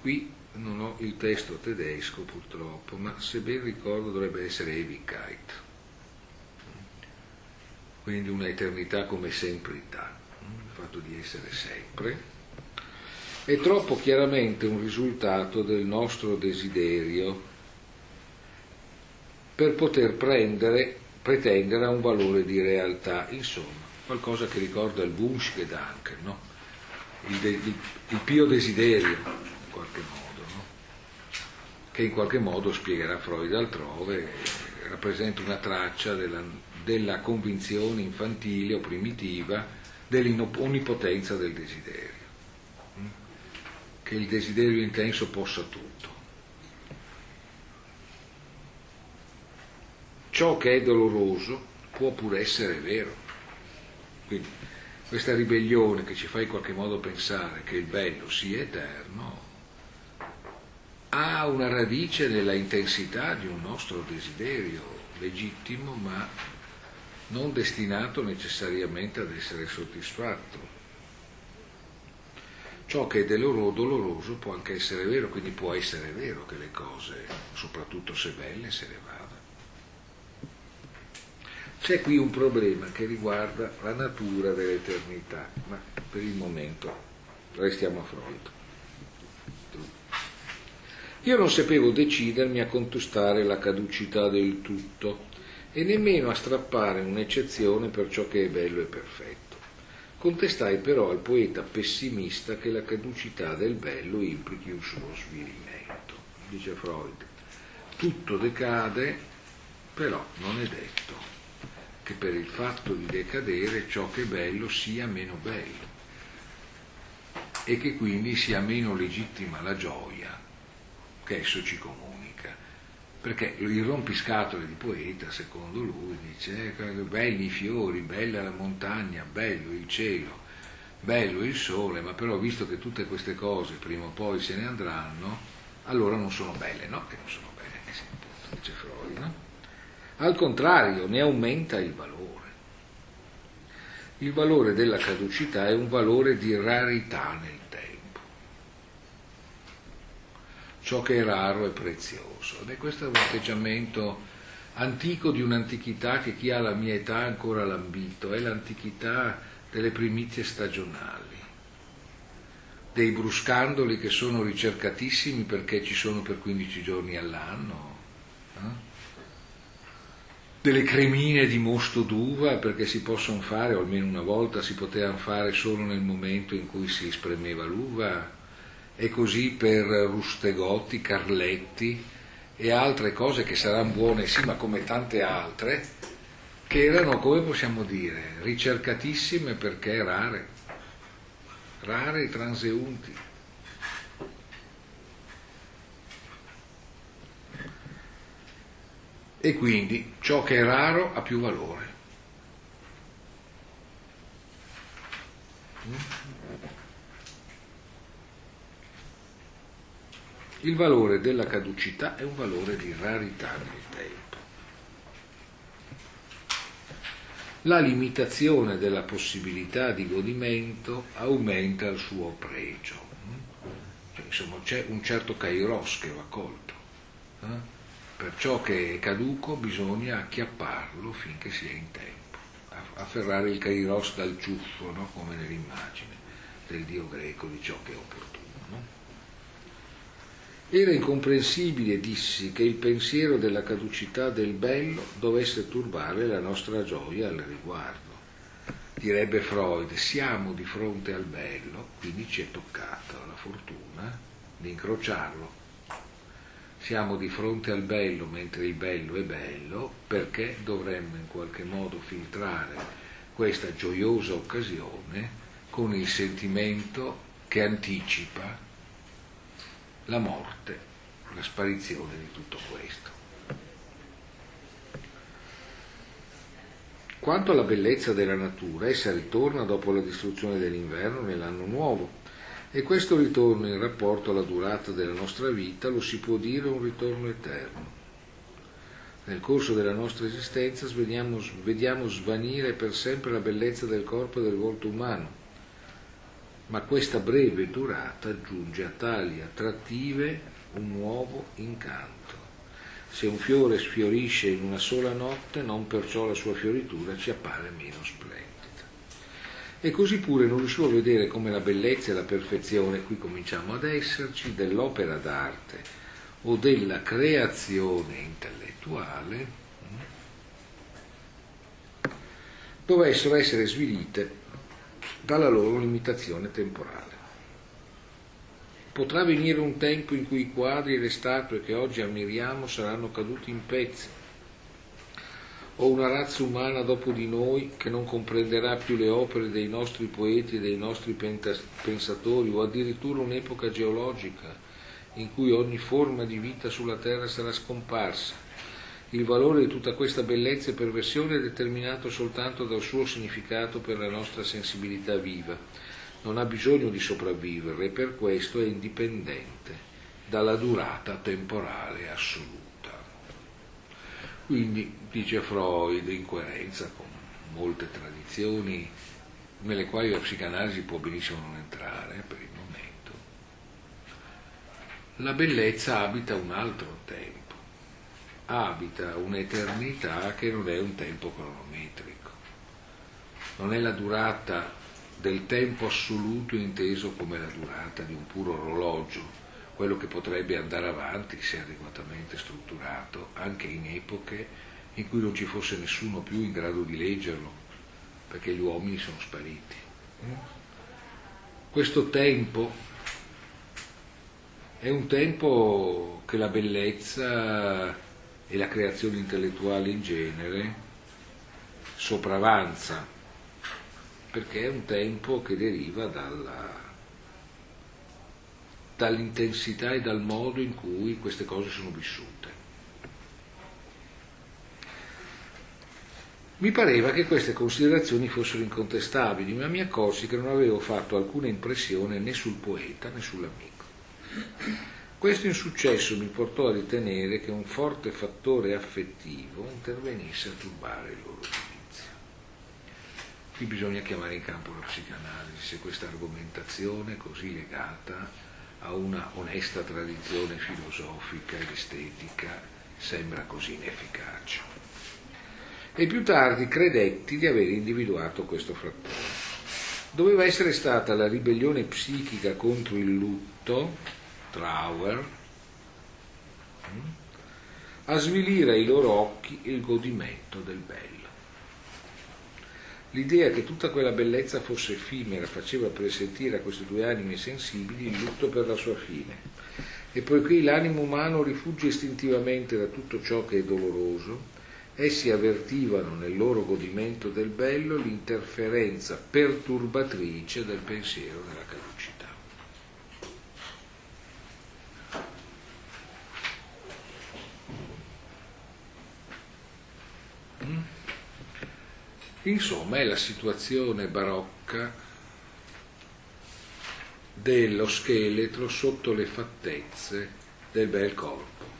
qui non ho il testo tedesco purtroppo, ma se ben ricordo dovrebbe essere Ewigkeit, quindi una eternità come semprità, il fatto di essere sempre, è troppo chiaramente un risultato del nostro desiderio per poter prendere pretendere a un valore di realtà, insomma, qualcosa che ricorda il Wunschgedanken, no? il, de, il, il, pio desiderio, in qualche modo, no? Che in qualche modo spiegherà Freud altrove, rappresenta una traccia della, della convinzione infantile o primitiva dell'onnipotenza del desiderio, mm? che il desiderio intenso possa tutto. Ciò che è doloroso può pure essere vero. Quindi questa ribellione che ci fa in qualche modo pensare che il bello sia eterno ha una radice nella intensità di un nostro desiderio legittimo ma non destinato necessariamente ad essere soddisfatto. Ciò che è doloroso può anche essere vero, quindi può essere vero che le cose, soprattutto se belle, se ne vadano. C'è qui un problema che riguarda la natura dell'eternità, ma per il momento restiamo a Freud. Io non sapevo decidermi a contestare la caducità del tutto e nemmeno a strappare un'eccezione per ciò che è bello e perfetto. Contestai però al poeta pessimista che la caducità del bello implichi un suo svilimento. Dice Freud, tutto decade, però non è detto che per il fatto di decadere ciò che è bello sia meno bello e che quindi sia meno legittima la gioia che esso ci comunica. Perché il rompiscatole di poeta, secondo lui, dice eh, belli i fiori, bella la montagna, bello il cielo, bello il sole, ma però visto che tutte queste cose prima o poi se ne andranno, allora non sono belle, no? Che non sono belle, eh appunto, dice Freud, no? Al contrario, ne aumenta il valore. Il valore della caducità è un valore di rarità nel ciò che è raro e prezioso. Ed è questo un atteggiamento antico di un'antichità che chi ha la mia età ancora lambito, è l'antichità delle primizie stagionali, dei bruscandoli che sono ricercatissimi perché ci sono per 15 giorni all'anno, eh? delle cremine di mosto d'uva perché si possono fare, o almeno una volta si potevano fare solo nel momento in cui si spremeva l'uva, e così per Rustegotti, Carletti e altre cose che saranno buone, sì, ma come tante altre, che erano, come possiamo dire, ricercatissime perché rare, rare e transeunti. E quindi ciò che è raro ha più valore. Il valore della caducità è un valore di rarità nel tempo. La limitazione della possibilità di godimento aumenta il suo pregio. Cioè, insomma, c'è un certo kairos che va colto. Eh? Per ciò che è caduco bisogna acchiapparlo finché sia in tempo, afferrare il kairos dal ciuffo, no? come nell'immagine del dio greco di ciò che è opportuno. Era incomprensibile, dissi, che il pensiero della caducità del bello dovesse turbare la nostra gioia al riguardo. Direbbe Freud, siamo di fronte al bello, quindi ci è toccata la fortuna di incrociarlo. Siamo di fronte al bello mentre il bello è bello, perché dovremmo in qualche modo filtrare questa gioiosa occasione con il sentimento che anticipa la morte, la sparizione di tutto questo. Quanto alla bellezza della natura, essa ritorna dopo la distruzione dell'inverno nell'anno nuovo e questo ritorno in rapporto alla durata della nostra vita lo si può dire un ritorno eterno. Nel corso della nostra esistenza vediamo, svanire per sempre la bellezza del corpo e del volto umano, ma questa breve durata aggiunge a tali attrattive un nuovo incanto. Se un fiore sfiorisce in una sola notte, non perciò la sua fioritura ci appare meno splendida. E così pure non riuscivo a vedere come la bellezza e la perfezione, qui cominciamo ad esserci, dell'opera d'arte o della creazione intellettuale, dovessero essere svilite dalla loro limitazione temporale. Potrà venire un tempo in cui i quadri e le statue che oggi ammiriamo saranno caduti in pezzi, o una razza umana dopo di noi che non comprenderà più le opere dei nostri poeti e dei nostri pensatori, o addirittura un'epoca geologica in cui ogni forma di vita sulla Terra sarà scomparsa. Il valore di tutta questa bellezza e perversione è determinato soltanto dal suo significato per la nostra sensibilità viva. Non ha bisogno di sopravvivere e per questo è indipendente dalla durata temporale assoluta. Quindi, dice Freud, in coerenza con molte tradizioni nelle quali la psicanalisi può benissimo non entrare per il momento, la bellezza abita un altro tempo, abita un'eternità che non è un tempo cronometrico, non è la durata del tempo assoluto inteso come la durata di un puro orologio, quello che potrebbe andare avanti se adeguatamente strutturato anche in epoche in cui non ci fosse nessuno più in grado di leggerlo, perché gli uomini sono spariti. Questo tempo è un tempo che la bellezza e la creazione intellettuale in genere sopravanza, perché è un tempo che deriva dalla dall'intensità e dal modo in cui queste cose sono vissute. Mi pareva che queste considerazioni fossero incontestabili, ma mi accorsi che non avevo fatto alcuna impressione né sul poeta né sull'amico. Questo insuccesso mi portò a ritenere che un forte fattore affettivo intervenisse a turbare il loro giudizio. Qui bisogna chiamare in campo la psicanalisi se questa argomentazione così legata a una onesta tradizione filosofica ed estetica sembra così inefficace. E più tardi credetti di aver individuato questo fattore. Doveva essere stata la ribellione psichica contro il lutto, Trauer, mm, a svilire ai loro occhi il godimento del bello. L'idea che tutta quella bellezza fosse effimera faceva presentire a queste due anime sensibili il lutto per la sua fine. E poiché l'animo umano rifugge istintivamente da tutto ciò che è doloroso, essi avvertivano nel loro godimento del bello l'interferenza perturbatrice del pensiero della caducità. Mm? Insomma, è la situazione barocca dello scheletro sotto le fattezze del bel corpo.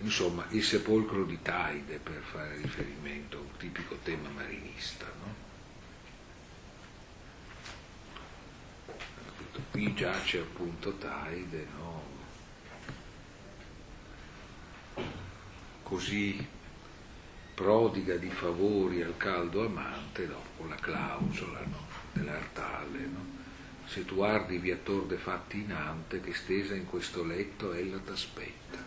Insomma, il sepolcro di Taide, per fare riferimento a un tipico tema marinista. No? Qui giace appunto Taide, no? così prodiga di favori al caldo amante dopo la clausola no? dell'artale. No? Se tu ardi viator de fatti in ante, che stesa in questo letto ella t'aspetta.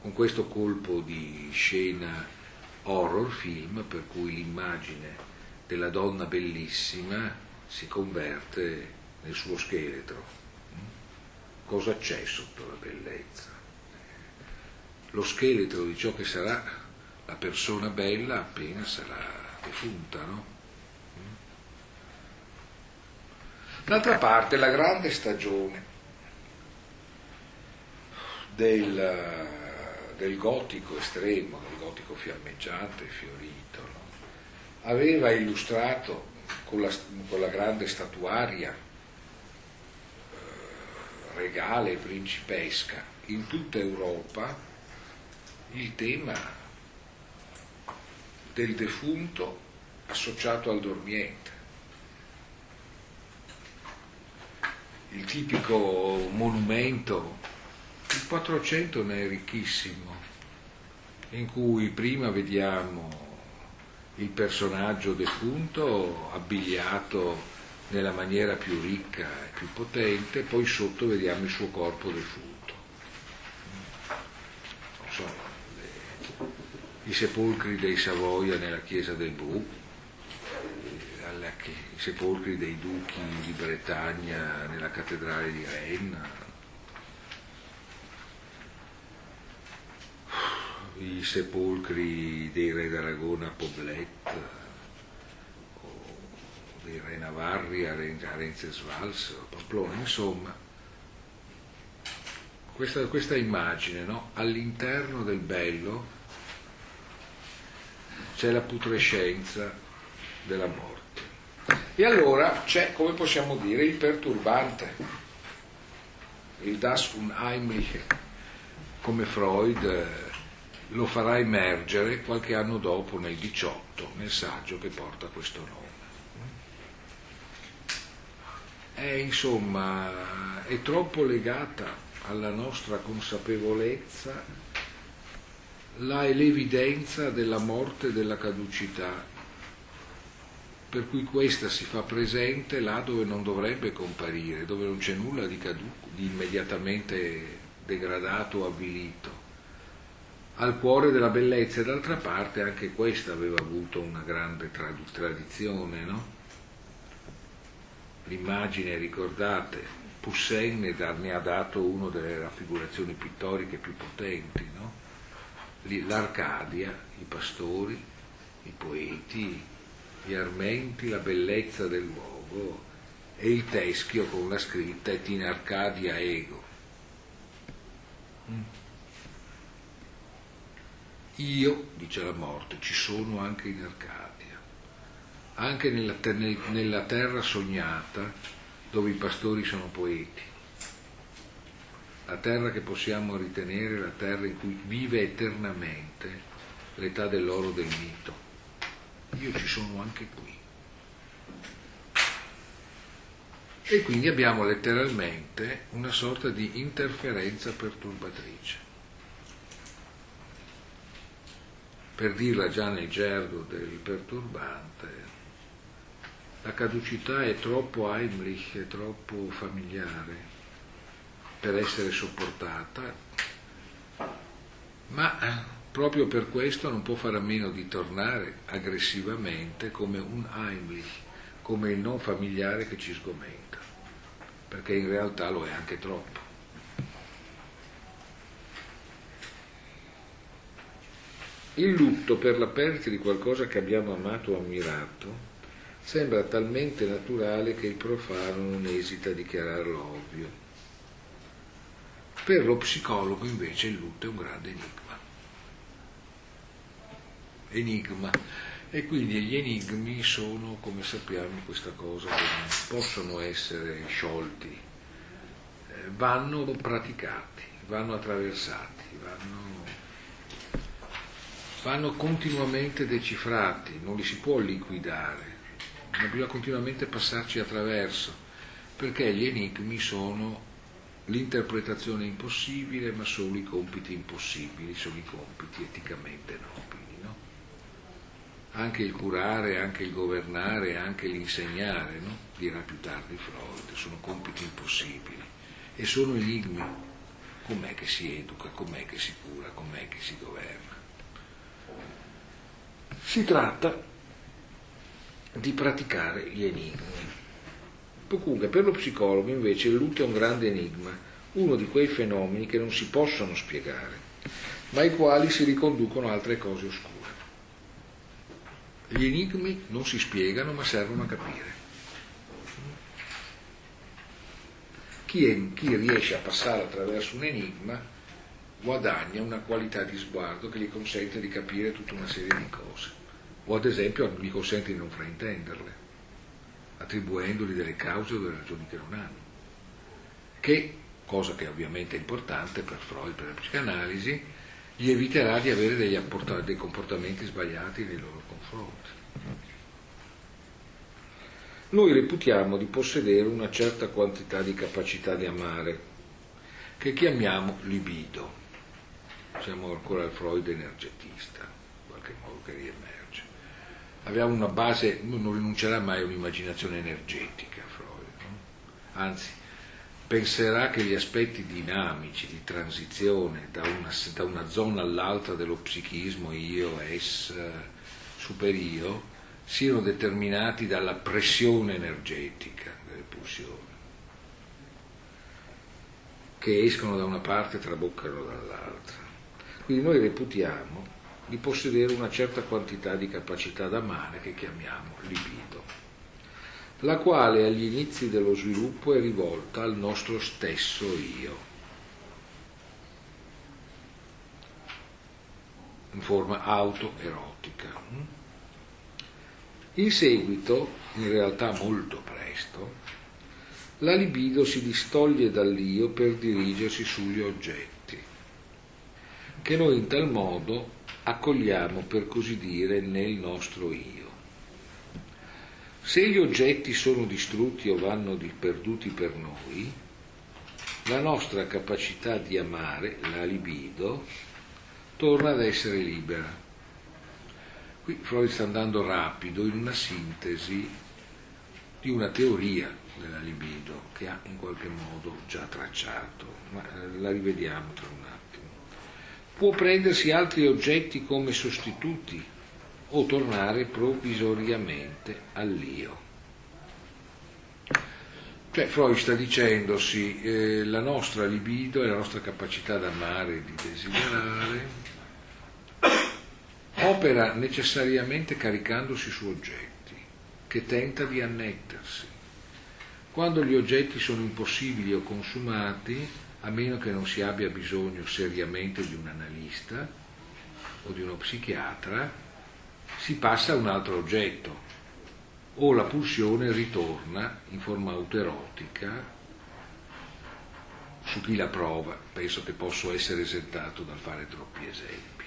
Con questo colpo di scena horror film, per cui l'immagine della donna bellissima si converte nel suo scheletro. Cosa c'è sotto la bellezza? Lo scheletro di ciò che sarà la persona bella appena sarà defunta, no? D'altra parte la grande stagione del, del gotico estremo, del gotico fiammeggiante fiorito? Aveva illustrato con la, con la grande statuaria eh, regale e principesca in tutta Europa il tema del defunto associato al dormiente. Il tipico monumento, il 400 ne è ricchissimo, in cui prima vediamo il personaggio defunto abbigliato nella maniera più ricca e più potente, poi sotto vediamo il suo corpo defunto. Non so, le, i sepolcri dei Savoia nella chiesa del Bru, i sepolcri dei duchi di Bretagna nella cattedrale di Rennes, i sepolcri dei re d'Aragona a Poblet, o dei re Navarri a Renzesvals, a Pamplona, insomma, questa, questa immagine, no? all'interno del bello c'è la putrescenza della morte. E allora c'è, come possiamo dire, il perturbante, il Das Unheimliche, come Freud eh, lo farà emergere qualche anno dopo, nel 18, nel saggio che porta questo nome. È insomma, è troppo legata alla nostra consapevolezza la, l'evidenza della morte e della caducità, per cui questa si fa presente là dove non dovrebbe comparire, dove non c'è nulla di, cadu- di immediatamente degradato o avvilito. Al cuore della bellezza e d'altra parte anche questa aveva avuto una grande trad- tradizione, no? L'immagine, ricordate, Poussin ne ha dato una delle raffigurazioni pittoriche più potenti, no? l'Arcadia, i pastori, i poeti, gli armenti, la bellezza del luogo e il teschio con la scritta et in Arcadia ego. Mm. Io, dice la morte, ci sono anche in Arcadia, anche nella, nella terra sognata dove i pastori sono poeti. La terra che possiamo ritenere la terra in cui vive eternamente l'età dell'oro del mito. Io ci sono anche qui. E quindi abbiamo letteralmente una sorta di interferenza perturbatrice. Per dirla già nel gergo del perturbante, la caducità è troppo Heimlich, è troppo familiare per essere sopportata, ma proprio per questo non può fare a meno di tornare aggressivamente come un Heimlich, come il non familiare che ci sgomenta, perché in realtà lo è anche troppo. Il lutto per la perdita di qualcosa che abbiamo amato o ammirato sembra talmente naturale che il profano non esita a dichiararlo ovvio. Per lo psicologo invece il lutto è un grande enigma. Enigma. E quindi gli enigmi sono, come sappiamo, questa cosa che non possono essere sciolti, eh, vanno praticati, vanno attraversati, vanno, vanno continuamente decifrati, non li si può liquidare ma bisogna continuamente passarci attraverso, perché gli enigmi sono l'interpretazione impossibile, ma solo i compiti impossibili, sono i compiti eticamente nobili. No? Anche il curare, anche il governare, anche l'insegnare, no? dirà più tardi Freud, sono compiti impossibili e sono enigmi. Com'è che si educa, com'è che si cura, com'è che si governa? Si tratta di praticare gli enigmi. Comunque, per lo psicologo invece il lutto è un grande enigma, uno di quei fenomeni che non si possono spiegare, ma ai quali si riconducono altre cose oscure. Gli enigmi non si spiegano ma servono a capire. Chi, è, chi riesce a passare attraverso un enigma guadagna una qualità di sguardo che gli consente di capire tutta una serie di cose o ad esempio gli consente di non fraintenderle, attribuendogli delle cause o delle ragioni che non hanno, che, cosa che ovviamente è importante per Freud, per la psicanalisi, gli eviterà di avere dei comportamenti sbagliati nei loro confronti. Noi reputiamo di possedere una certa quantità di capacità di amare, che chiamiamo libido. Siamo ancora al Freud energetista, in qualche modo che riemerge abbiamo una base, non rinuncerà mai a un'immaginazione energetica, Freud, no? anzi penserà che gli aspetti dinamici di transizione da una, da una zona all'altra dello psichismo, io, es, superio, siano determinati dalla pressione energetica delle pulsioni, che escono da una parte e traboccano dall'altra. Quindi noi reputiamo di possedere una certa quantità di capacità d'amare che chiamiamo libido, la quale agli inizi dello sviluppo è rivolta al nostro stesso io. in forma autoerotica. In seguito, in realtà molto presto, la libido si distoglie dall'io per dirigersi sugli oggetti, che noi in tal modo accogliamo per così dire nel nostro io. Se gli oggetti sono distrutti o vanno perduti per noi, la nostra capacità di amare, la libido, torna ad essere libera. Qui Freud sta andando rapido in una sintesi di una teoria della libido che ha in qualche modo già tracciato, ma eh, la rivediamo tra un attimo. Può prendersi altri oggetti come sostituti o tornare provvisoriamente all'io. Cioè Freud sta dicendosi eh, la nostra libido e la nostra capacità d'amare e di desiderare opera necessariamente caricandosi su oggetti, che tenta di annettersi. Quando gli oggetti sono impossibili o consumati, a meno che non si abbia bisogno seriamente di un analista o di uno psichiatra, si passa a un altro oggetto o la pulsione ritorna in forma autoerotica su chi la prova. Penso che posso essere esentato dal fare troppi esempi.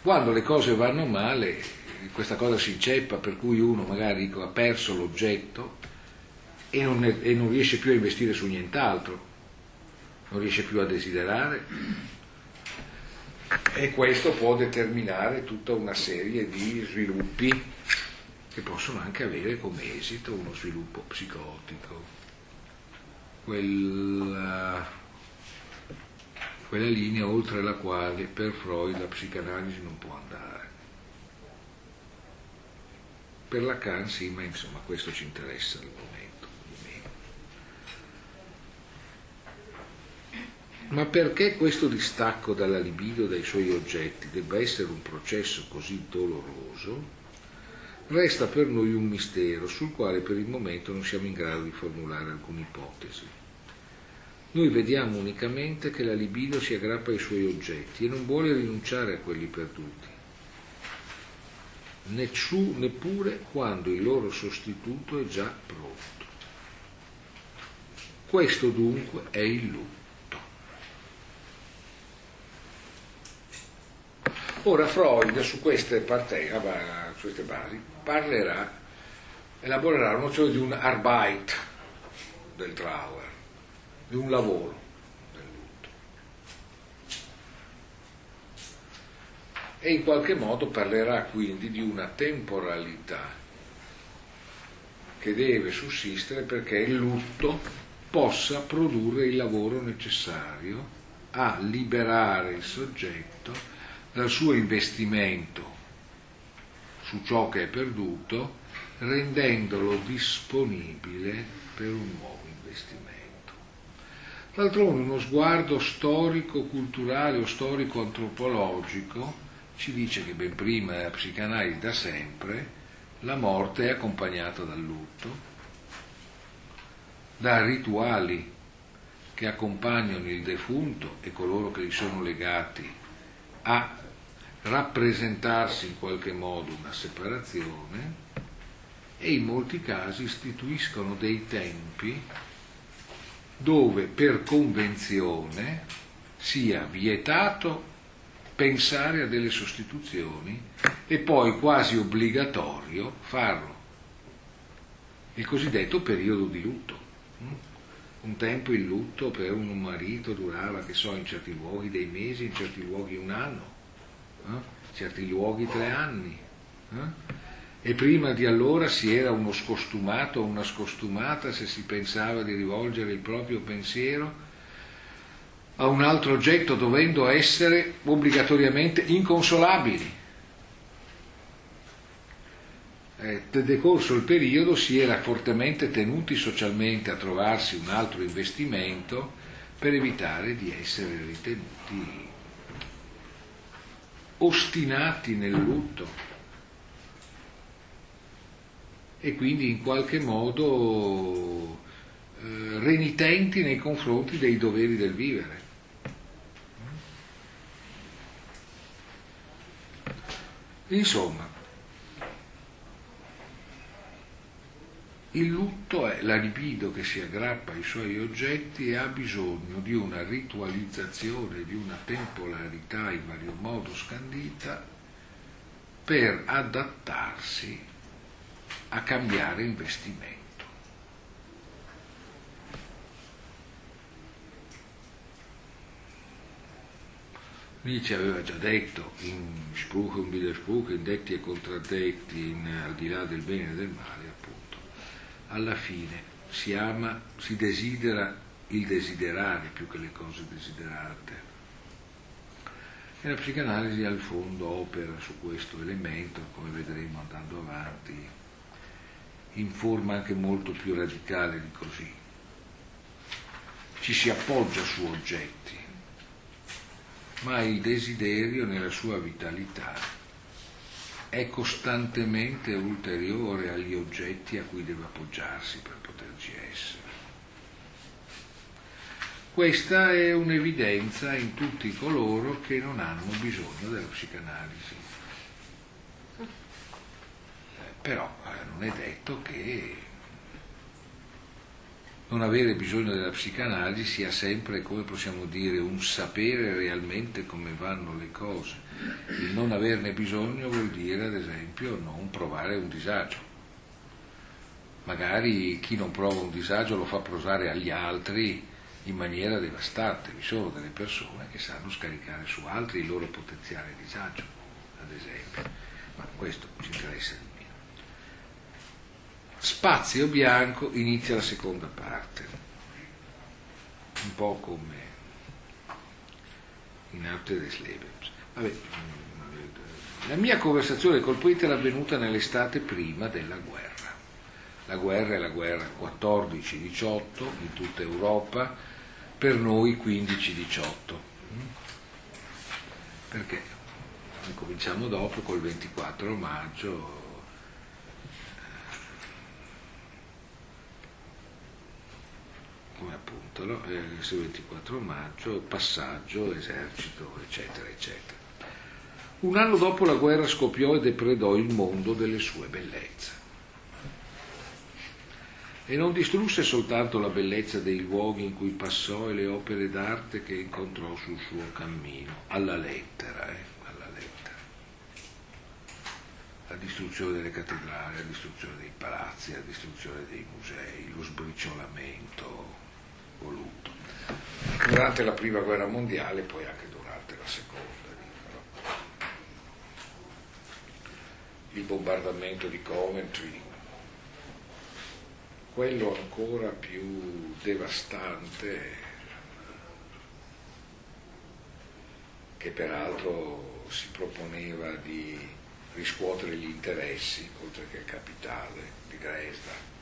Quando le cose vanno male, questa cosa si inceppa, per cui uno magari ha perso l'oggetto e non, e non riesce più a investire su nient'altro, non riesce più a desiderare. E questo può determinare tutta una serie di sviluppi che possono anche avere come esito uno sviluppo psicotico. Quella quella linea oltre la quale per Freud la psicanalisi non può andare. Per Lacan sì, ma insomma questo ci interessa al momento. Ma perché questo distacco dalla libido dai suoi oggetti debba essere un processo così doloroso, resta per noi un mistero sul quale per il momento non siamo in grado di formulare alcuna ipotesi. Noi vediamo unicamente che la libido si aggrappa ai suoi oggetti e non vuole rinunciare a quelli perduti, neppure quando il loro sostituto è già pronto. Questo dunque è il lutto. Ora Freud su queste, parte, ah, su queste basi parlerà, elaborerà la nozione di un Arbeit del Trauer di un lavoro del lutto. E in qualche modo parlerà quindi di una temporalità che deve sussistere perché il lutto possa produrre il lavoro necessario a liberare il soggetto dal suo investimento su ciò che è perduto, rendendolo disponibile per un nuovo investimento. D'altronde uno sguardo storico-culturale o storico-antropologico ci dice che ben prima della psicanalisi da sempre la morte è accompagnata dal lutto, da rituali che accompagnano il defunto e coloro che gli sono legati a rappresentarsi in qualche modo una separazione e in molti casi istituiscono dei tempi dove per convenzione sia vietato pensare a delle sostituzioni e poi quasi obbligatorio farlo. Il cosiddetto periodo di lutto. Un tempo il lutto per un marito durava, che so, in certi luoghi dei mesi, in certi luoghi un anno, in certi luoghi tre anni e prima di allora si era uno scostumato o una scostumata se si pensava di rivolgere il proprio pensiero a un altro oggetto dovendo essere obbligatoriamente inconsolabili. Eh, decorso il periodo si era fortemente tenuti socialmente a trovarsi un altro investimento per evitare di essere ritenuti ostinati nel lutto e quindi in qualche modo eh, renitenti nei confronti dei doveri del vivere. Insomma, il lutto è la libido che si aggrappa ai suoi oggetti e ha bisogno di una ritualizzazione, di una temporalità in vario modo scandita per adattarsi a cambiare investimento. Nietzsche aveva già detto in Spruch und Widerspruch, in detti e contraddetti, in, al di là del bene e del male, alla fine si ama, si desidera il desiderare più che le cose desiderate. E la psicanalisi al fondo opera su questo elemento, come vedremo andando avanti, in forma anche molto più radicale di così. Ci si appoggia su oggetti, ma il desiderio nella sua vitalità è costantemente ulteriore agli oggetti a cui deve appoggiarsi per poterci essere. Questa è un'evidenza in tutti coloro che non hanno bisogno della psicanalisi. Eh, però eh, non è detto che non avere bisogno della psicanalisi sia sempre, come possiamo dire, un sapere realmente come vanno le cose. Il non averne bisogno vuol dire, ad esempio, non provare un disagio. Magari chi non prova un disagio lo fa provare agli altri in maniera devastante. Vi sono delle persone che sanno scaricare su altri il loro potenziale disagio, ad esempio. Ma questo ci interessa di Spazio bianco inizia la seconda parte, un po' come in Arte des Lebens. Vabbè, la mia conversazione col poeta era avvenuta nell'estate prima della guerra. La guerra è la guerra 14-18 in tutta Europa, per noi 15-18. Perché? Cominciamo dopo col 24 maggio come appunto no? eh, il 24 maggio, passaggio, esercito, eccetera, eccetera. Un anno dopo la guerra scoppiò e depredò il mondo delle sue bellezze. E non distrusse soltanto la bellezza dei luoghi in cui passò e le opere d'arte che incontrò sul suo cammino, alla lettera, eh, alla lettera. La distruzione delle cattedrali, la distruzione dei palazzi, la distruzione dei musei, lo sbriciolamento, voluto. Durante la prima guerra mondiale poi anche durante la seconda. Dicono. Il bombardamento di Coventry, quello ancora più devastante, che peraltro si proponeva di riscuotere gli interessi, oltre che il capitale, di Dresda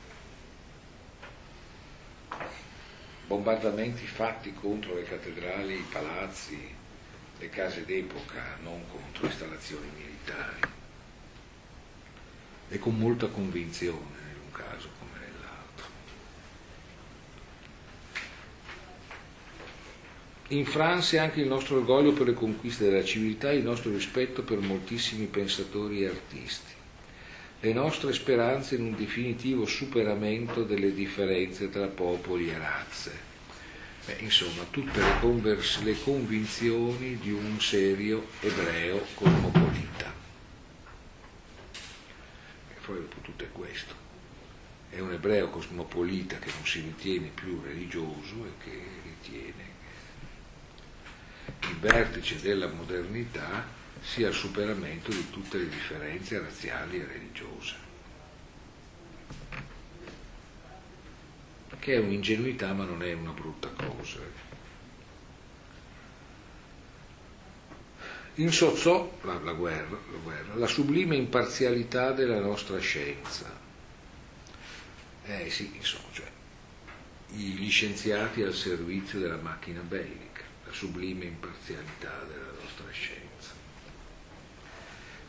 bombardamenti fatti contro le cattedrali, i palazzi, le case d'epoca, non contro installazioni militari. E con molta convinzione in un caso come nell'altro. In Francia anche il nostro orgoglio per le conquiste della civiltà e il nostro rispetto per moltissimi pensatori e artisti le nostre speranze in un definitivo superamento delle differenze tra popoli e razze. Beh, insomma, tutte le, convers- le convinzioni di un serio ebreo cosmopolita. Poi dopo tutto è questo. È un ebreo cosmopolita che non si ritiene più religioso e che ritiene il vertice della modernità sia il superamento di tutte le differenze razziali e religiose. Che è un'ingenuità ma non è una brutta cosa. Insozzò la, la, guerra, la, guerra, la sublime imparzialità della nostra scienza. Eh sì, insomma, cioè, gli scienziati al servizio della macchina bellica, la sublime imparzialità della nostra scienza.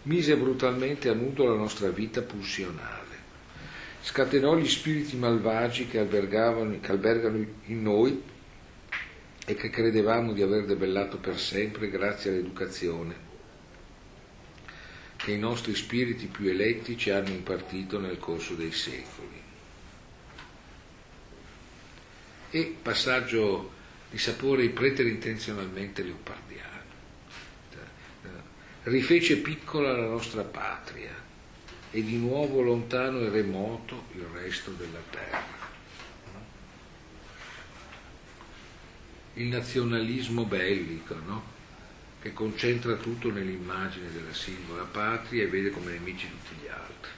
Mise brutalmente a nudo la nostra vita pulsionale, scatenò gli spiriti malvagi che, che albergano in noi e che credevamo di aver debellato per sempre grazie all'educazione che i nostri spiriti più eletti ci hanno impartito nel corso dei secoli. E passaggio di sapore preterintenzionalmente leopardiani. Rifece piccola la nostra patria e di nuovo lontano e remoto il resto della terra. Il nazionalismo bellico, no? che concentra tutto nell'immagine della singola patria e vede come nemici tutti gli altri.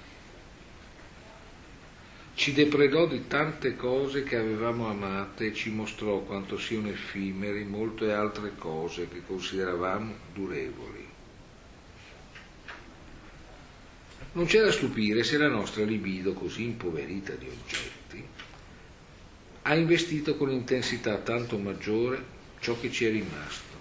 Ci depredò di tante cose che avevamo amate e ci mostrò quanto siano effimeri molte altre cose che consideravamo durevoli. Non c'è da stupire se la nostra libido, così impoverita di oggetti, ha investito con intensità tanto maggiore ciò che ci è rimasto.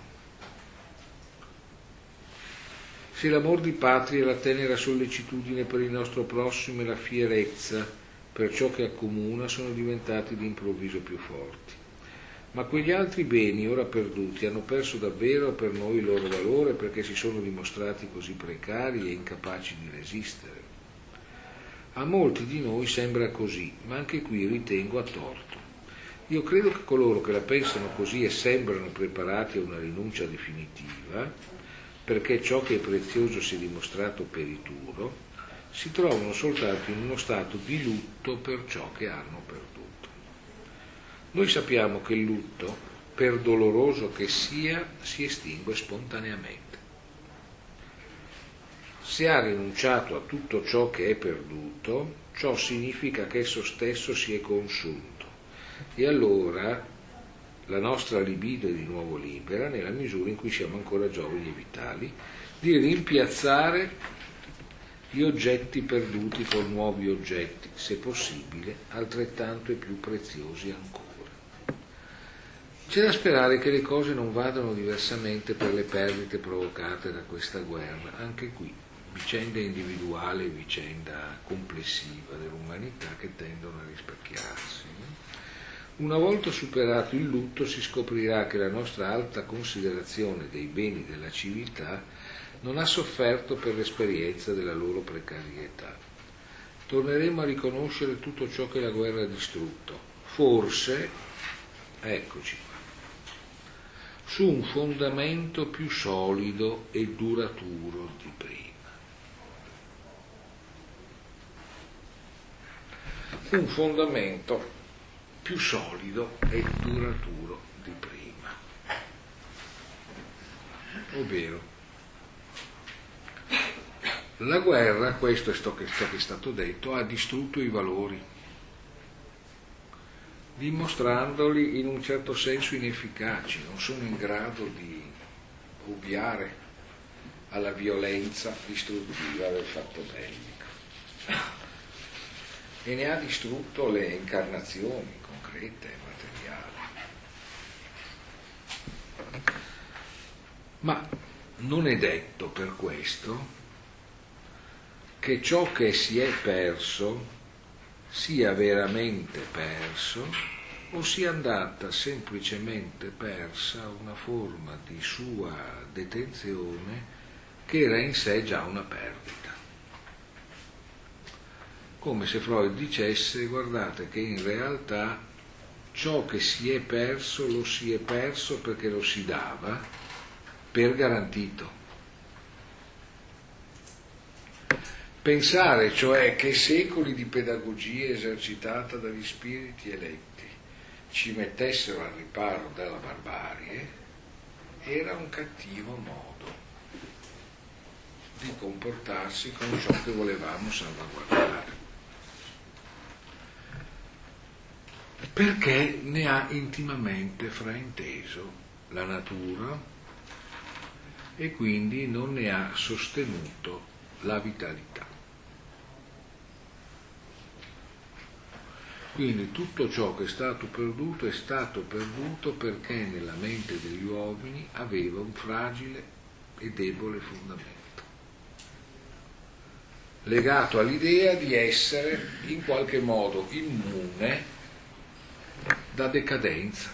Se l'amor di patria la tenera sollecitudine per il nostro prossimo e la fierezza per ciò che accomuna sono diventati d'improvviso più forti. Ma quegli altri beni ora perduti hanno perso davvero per noi il loro valore perché si sono dimostrati così precari e incapaci di resistere. A molti di noi sembra così, ma anche qui ritengo a torto. Io credo che coloro che la pensano così e sembrano preparati a una rinuncia definitiva, perché ciò che è prezioso si è dimostrato perituro, si trovano soltanto in uno stato di lutto per ciò che hanno perduto. Noi sappiamo che il lutto, per doloroso che sia, si estingue spontaneamente. Se ha rinunciato a tutto ciò che è perduto, ciò significa che esso stesso si è consunto e allora la nostra libido è di nuovo libera nella misura in cui siamo ancora giovani e vitali di rimpiazzare gli oggetti perduti con nuovi oggetti, se possibile, altrettanto e più preziosi ancora. C'è da sperare che le cose non vadano diversamente per le perdite provocate da questa guerra, anche qui vicenda individuale e vicenda complessiva dell'umanità che tendono a rispecchiarsi. Una volta superato il lutto si scoprirà che la nostra alta considerazione dei beni della civiltà non ha sofferto per l'esperienza della loro precarietà. Torneremo a riconoscere tutto ciò che la guerra ha distrutto. Forse, eccoci qua, su un fondamento più solido e duraturo di prima. Un fondamento più solido e duraturo di prima. Ovvero, la guerra, questo è ciò che è stato detto, ha distrutto i valori, dimostrandoli in un certo senso inefficaci, non sono in grado di ubbiare alla violenza distruttiva del fatto bellico e ne ha distrutto le incarnazioni, concreta e materiale. Ma non è detto per questo che ciò che si è perso sia veramente perso o sia andata semplicemente persa una forma di sua detenzione che era in sé già una perdita. Come se Freud dicesse guardate che in realtà ciò che si è perso lo si è perso perché lo si dava per garantito. Pensare cioè che secoli di pedagogia esercitata dagli spiriti eletti ci mettessero al riparo dalla barbarie era un cattivo modo di comportarsi con ciò che volevamo salvaguardare. Perché ne ha intimamente frainteso la natura e quindi non ne ha sostenuto la vitalità. Quindi tutto ciò che è stato perduto è stato perduto perché nella mente degli uomini aveva un fragile e debole fondamento, legato all'idea di essere in qualche modo immune da decadenza,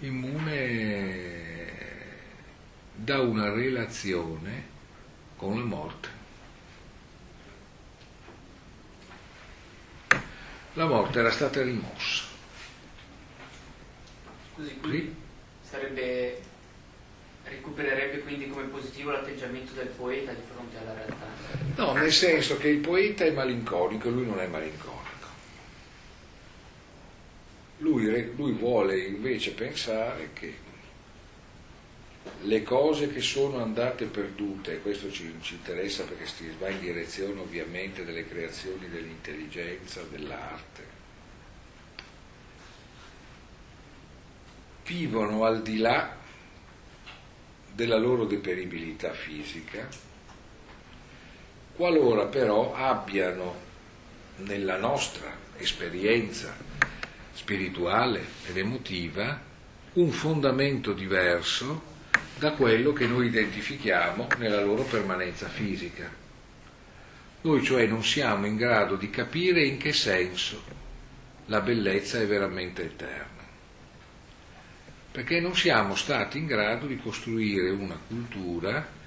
immune da una relazione con la morte. La morte era stata rimossa. Scusi, quindi sarebbe, recupererebbe quindi come positivo l'atteggiamento del poeta di fronte alla realtà? No, nel senso che il poeta è malinconico, lui non è malinconico. Lui, lui vuole invece pensare che le cose che sono andate perdute, e questo ci, ci, interessa perché si va in direzione ovviamente delle creazioni dell'intelligenza, dell'arte, vivono al di là della loro deperibilità fisica, qualora però abbiano nella nostra esperienza spirituale ed emotiva un fondamento diverso da quello che noi identifichiamo nella loro permanenza fisica. Noi cioè non siamo in grado di capire in che senso la bellezza è veramente eterna, perché non siamo stati in grado di costruire una cultura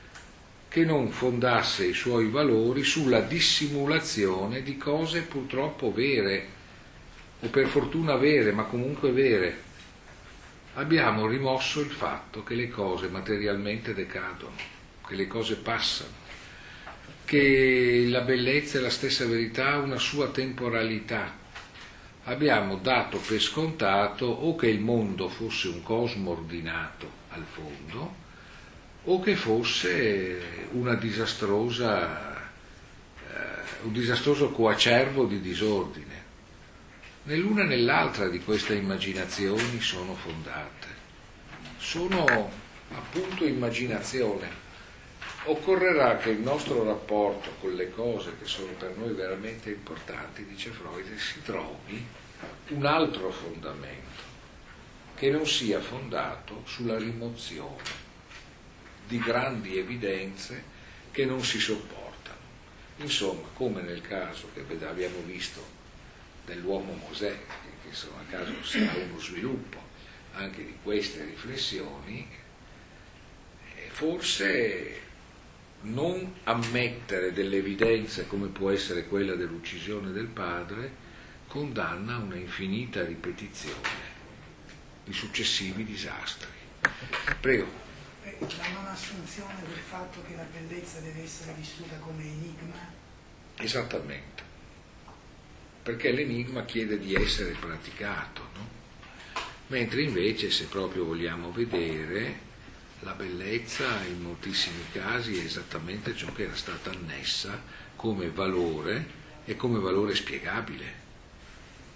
che non fondasse i suoi valori sulla dissimulazione di cose purtroppo vere, o per fortuna vere, ma comunque vere, abbiamo rimosso il fatto che le cose materialmente decadono, che le cose passano, che la bellezza e la stessa verità ha una sua temporalità. Abbiamo dato per scontato o che il mondo fosse un cosmo ordinato al fondo, o che fosse eh, un disastroso coacervo di disordine. Né l'una né l'altra di queste immaginazioni sono fondate, sono appunto immaginazione. Occorrerà che il nostro rapporto con le cose che sono per noi veramente importanti, dice Freud, si trovi un altro fondamento, che non sia fondato sulla rimozione di grandi evidenze che non si sopportano. Insomma, come nel caso che abbiamo visto dell'uomo Mosè, che insomma a caso sarà uno sviluppo anche di queste riflessioni, forse non ammettere delle evidenze come può essere quella dell'uccisione del padre condanna una infinita ripetizione di successivi disastri. Prego. La non assunzione del fatto che la bellezza deve essere vissuta come enigma? Esattamente perché l'enigma chiede di essere praticato, no? mentre invece se proprio vogliamo vedere la bellezza in moltissimi casi è esattamente ciò che era stata annessa come valore e come valore spiegabile.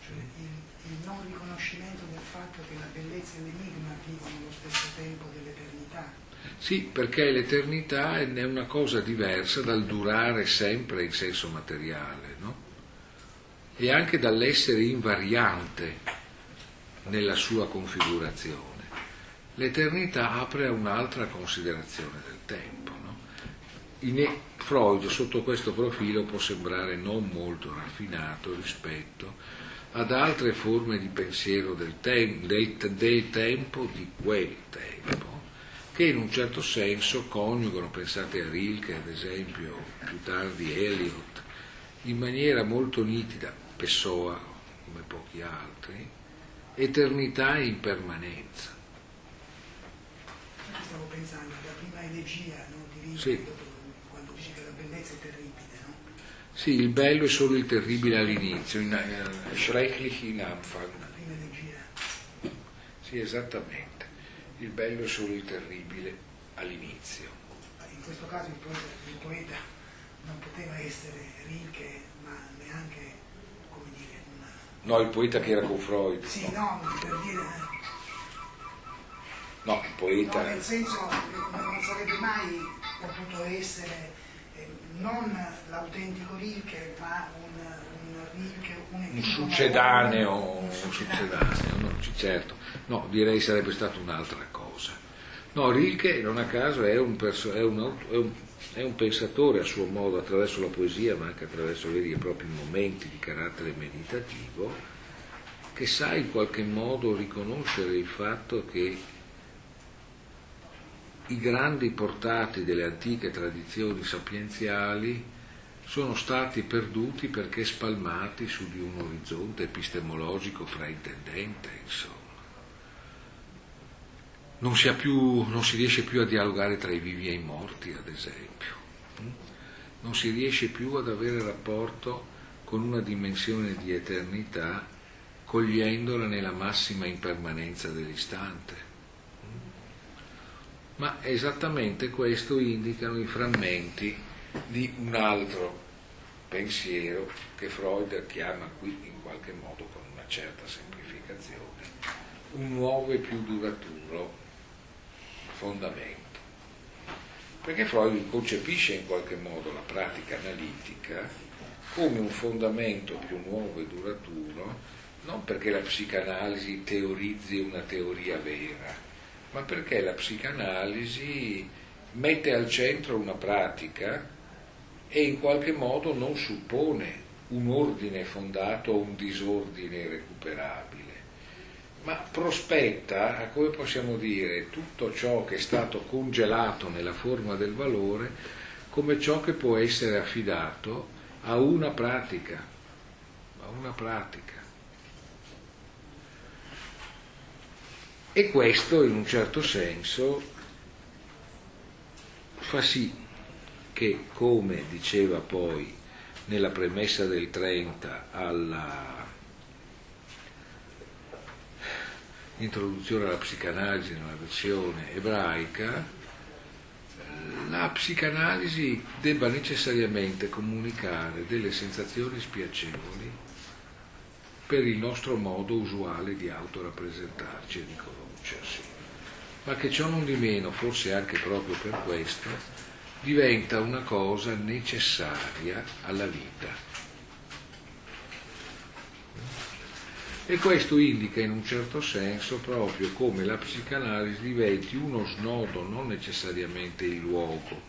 Cioè il, il non riconoscimento del fatto che la bellezza e l'enigma vivono allo stesso tempo dell'eternità. Sì, perché l'eternità è una cosa diversa dal durare sempre in senso materiale? E anche dall'essere invariante nella sua configurazione. L'eternità apre a un'altra considerazione del tempo. No? In Freud sotto questo profilo può sembrare non molto raffinato rispetto ad altre forme di pensiero del, tem- del, del tempo, di quel tempo, che in un certo senso coniugano, pensate a Rilke ad esempio, più tardi Eliot, in maniera molto nitida, Pessoa come pochi altri, eternità e impermanenza. Stavo pensando alla prima elegia no, di Rilke, sì. quando dice che la bellezza è terribile, no? Sì, il bello è solo il terribile all'inizio, in, uh, schrecklich in Anfang. La prima elegia. Sì, esattamente. Il bello è solo il terribile all'inizio. In questo caso il poeta, il poeta non poteva essere Rilke, ma neanche No, il poeta che era con Freud. Sì, no, per dire... No, il poeta... No, nel senso non sarebbe mai potuto essere eh, non l'autentico Rilke, ma un, un Rilke, un, un succedaneo, un succedaneo, no, certo. No, direi sarebbe stata un'altra cosa. No, Rilke non a caso è un, perso- è un, è un è un pensatore a suo modo attraverso la poesia, ma anche attraverso veri e propri momenti di carattere meditativo, che sa in qualche modo riconoscere il fatto che i grandi portati delle antiche tradizioni sapienziali sono stati perduti perché spalmati su di un orizzonte epistemologico fraintendente, insomma. Non si, più, non si, riesce più a dialogare tra i vivi e i morti, ad esempio. Non si riesce più ad avere rapporto con una dimensione di eternità cogliendola nella massima impermanenza dell'istante. Ma esattamente questo indicano i frammenti di un altro pensiero che Freud chiama qui in qualche modo con una certa semplificazione un nuovo e più duraturo fondamento. Perché Freud concepisce in qualche modo la pratica analitica come un fondamento più nuovo e duraturo, non perché la psicanalisi teorizzi una teoria vera, ma perché la psicanalisi mette al centro una pratica e in qualche modo non suppone un ordine fondato o un disordine recuperabile ma prospetta, come possiamo dire, tutto ciò che è stato congelato nella forma del valore come ciò che può essere affidato a una pratica, a una pratica. E questo in un certo senso fa sì che, come diceva poi nella premessa del 30 alla introduzione alla psicanalisi nella versione ebraica, la psicanalisi debba necessariamente comunicare delle sensazioni spiacevoli per il nostro modo usuale di autorappresentarci e di conoscersi, ma che ciò non di meno, forse anche proprio per questo, diventa una cosa necessaria alla vita E questo indica in un certo senso proprio come la psicanalisi diventi uno snodo, non necessariamente il luogo,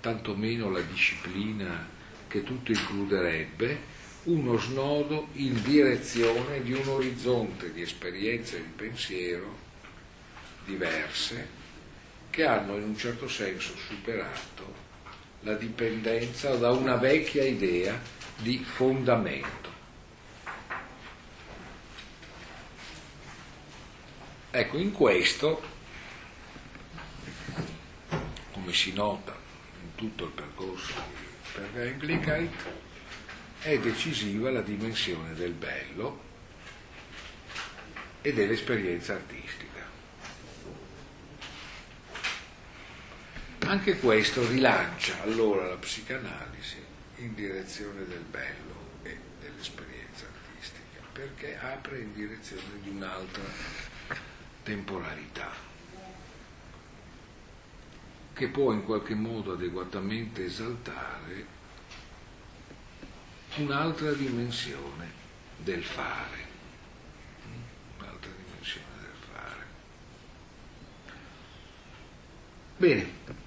tantomeno la disciplina che tutto includerebbe, uno snodo in direzione di un orizzonte di esperienze e di pensiero diverse che hanno in un certo senso superato la dipendenza da una vecchia idea di fondamento. Ecco, in questo, come si nota in tutto il percorso di Pergengligkeit, è decisiva la dimensione del bello e dell'esperienza artistica. Anche questo rilancia allora la psicanalisi in direzione del bello e dell'esperienza artistica, perché apre in direzione di un'altra temporalità, che può in qualche modo adeguatamente esaltare un'altra dimensione del fare. Un'altra dimensione del fare. Bene.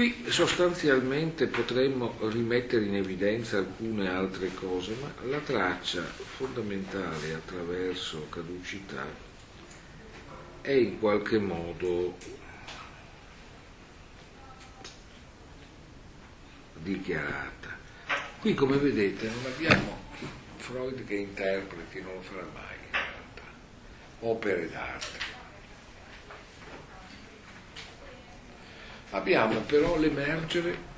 Qui sostanzialmente potremmo rimettere in evidenza alcune altre cose, ma la traccia fondamentale attraverso caducità è in qualche modo dichiarata. Qui come vedete non abbiamo Freud che interpreti, non lo farà mai in realtà, opere d'arte Abbiamo però l'emergere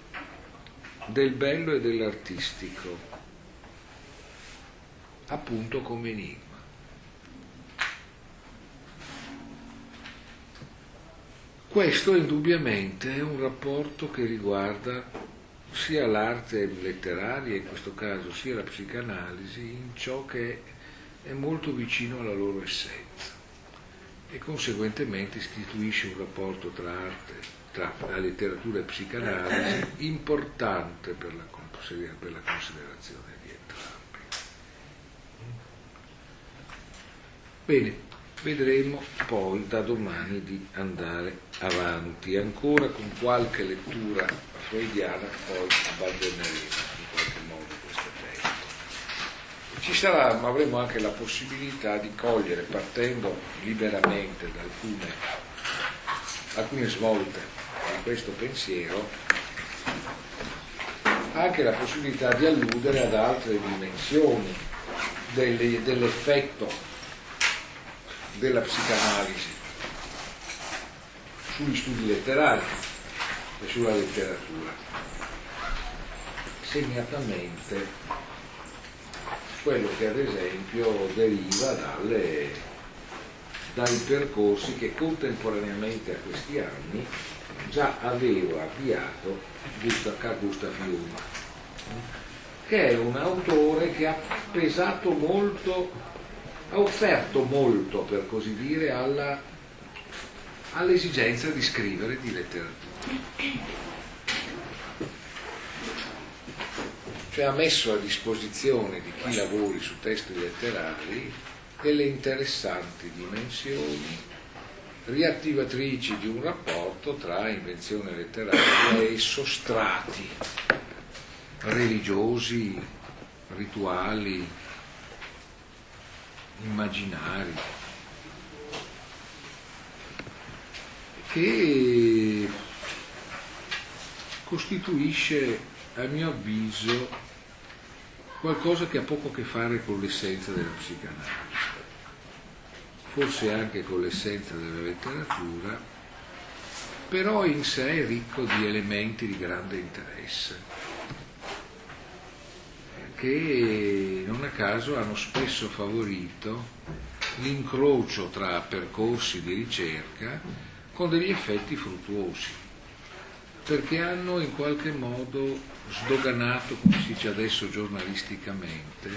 del bello e dell'artistico, appunto come enigma. Questo indubbiamente è un rapporto che riguarda sia l'arte letteraria, in questo caso sia la psicanalisi, in ciò che è molto vicino alla loro essenza e conseguentemente istituisce un rapporto tra arte, tra la letteratura psicanalisi importante per la, per la considerazione di entrambi. Bene, vedremo poi da domani di andare avanti, ancora con qualche lettura freudiana, poi abbandoneremo in qualche modo questo testo. Ci sarà, ma avremo anche la possibilità di cogliere, partendo liberamente da alcune, alcune svolte questo pensiero, anche la possibilità di alludere ad altre dimensioni delle, dell'effetto della psicanalisi sugli studi letterari e sulla letteratura, segnatamente quello che ad esempio deriva dalle, dai percorsi che contemporaneamente a questi anni già aveva avviato Gustav, Gustav Jung, che è un autore che ha pesato molto ha offerto molto, per così dire, alla, all'esigenza di scrivere di letteratura. Cioè ha messo a disposizione di chi lavori su testi letterari delle interessanti dimensioni riattivatrici di un rapporto tra invenzione letteraria e sostrati religiosi, rituali, immaginari, che costituisce, a mio avviso, qualcosa che ha poco a che fare con l'essenza della psicanalisi, forse anche con l'essenza della letteratura, però in sé è ricco di elementi di grande interesse che non a caso hanno spesso favorito l'incrocio tra percorsi di ricerca con degli effetti fruttuosi, perché hanno in qualche modo sdoganato, come si dice adesso giornalisticamente,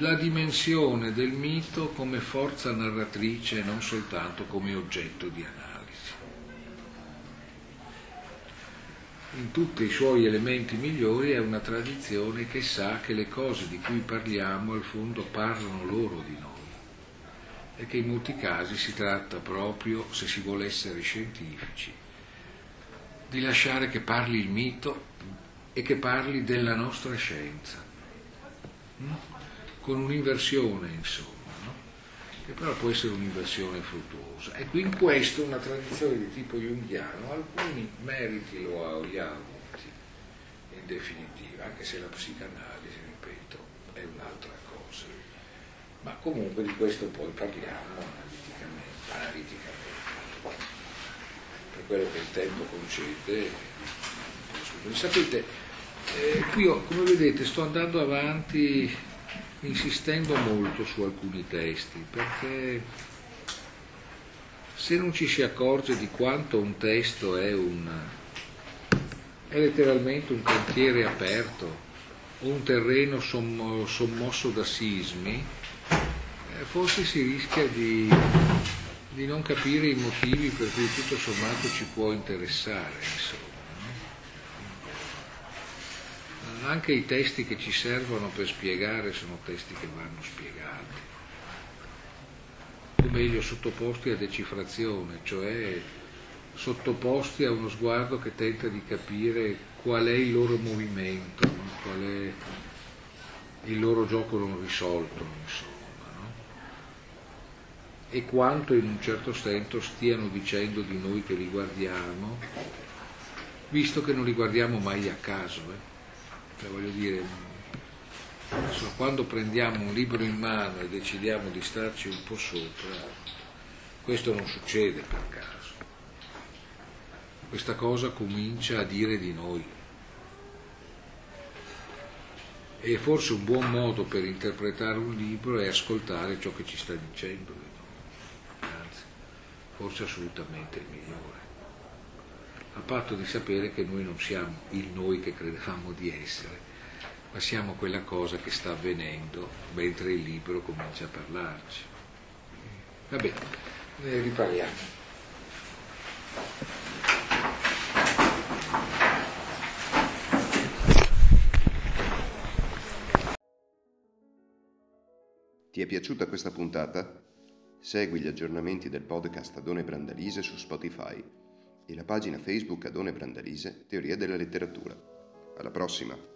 la dimensione del mito come forza narratrice e non soltanto come oggetto di analisi. in tutti i suoi elementi migliori è una tradizione che sa che le cose di cui parliamo al fondo parlano loro di noi e che in molti casi si tratta proprio, se si vuole essere scientifici, di lasciare che parli il mito e che parli della nostra scienza, mm? Con un'inversione insomma che però può essere un'inversione fruttuosa. Ecco, in questo una tradizione di tipo junghiano alcuni meriti lo ha, li ha avuti, in definitiva, anche se la psicanalisi, ripeto, è un'altra cosa. Ma comunque di questo poi parliamo analiticamente, analiticamente. per quello che il tempo concede. Sapete, eh, qui ho, come vedete sto andando avanti insistendo molto su alcuni testi, perché se non ci si accorge di quanto un testo è, un, è letteralmente un cantiere aperto, un terreno sommo, sommosso da sismi, eh, forse si rischia di, di, non capire i motivi per cui tutto sommato ci può interessare. Insomma. Anche i testi che ci servono per spiegare sono testi che vanno spiegati, o meglio sottoposti a decifrazione, cioè sottoposti a uno sguardo che tenta di capire qual è il loro movimento, qual è il loro gioco non risolto, insomma, no? e quanto in un certo senso stiano dicendo di noi che li guardiamo, visto che non li guardiamo mai a caso. Eh? Cioè, voglio dire, quando prendiamo un libro in mano e decidiamo di starci un po' sopra, questo non succede per caso. Questa cosa comincia a dire di noi. E forse un buon modo per interpretare un libro è ascoltare ciò che ci sta dicendo. Anzi, forse assolutamente il migliore a patto di sapere che noi non siamo il noi che credevamo di essere, ma siamo quella cosa che sta avvenendo mentre il libro comincia a parlarci. Va bene, ne riparliamo. Ti è piaciuta questa puntata? Segui gli aggiornamenti del podcast Adone Brandalise su Spotify e la pagina Facebook Adone Brandalise Teoria della letteratura. Alla prossima!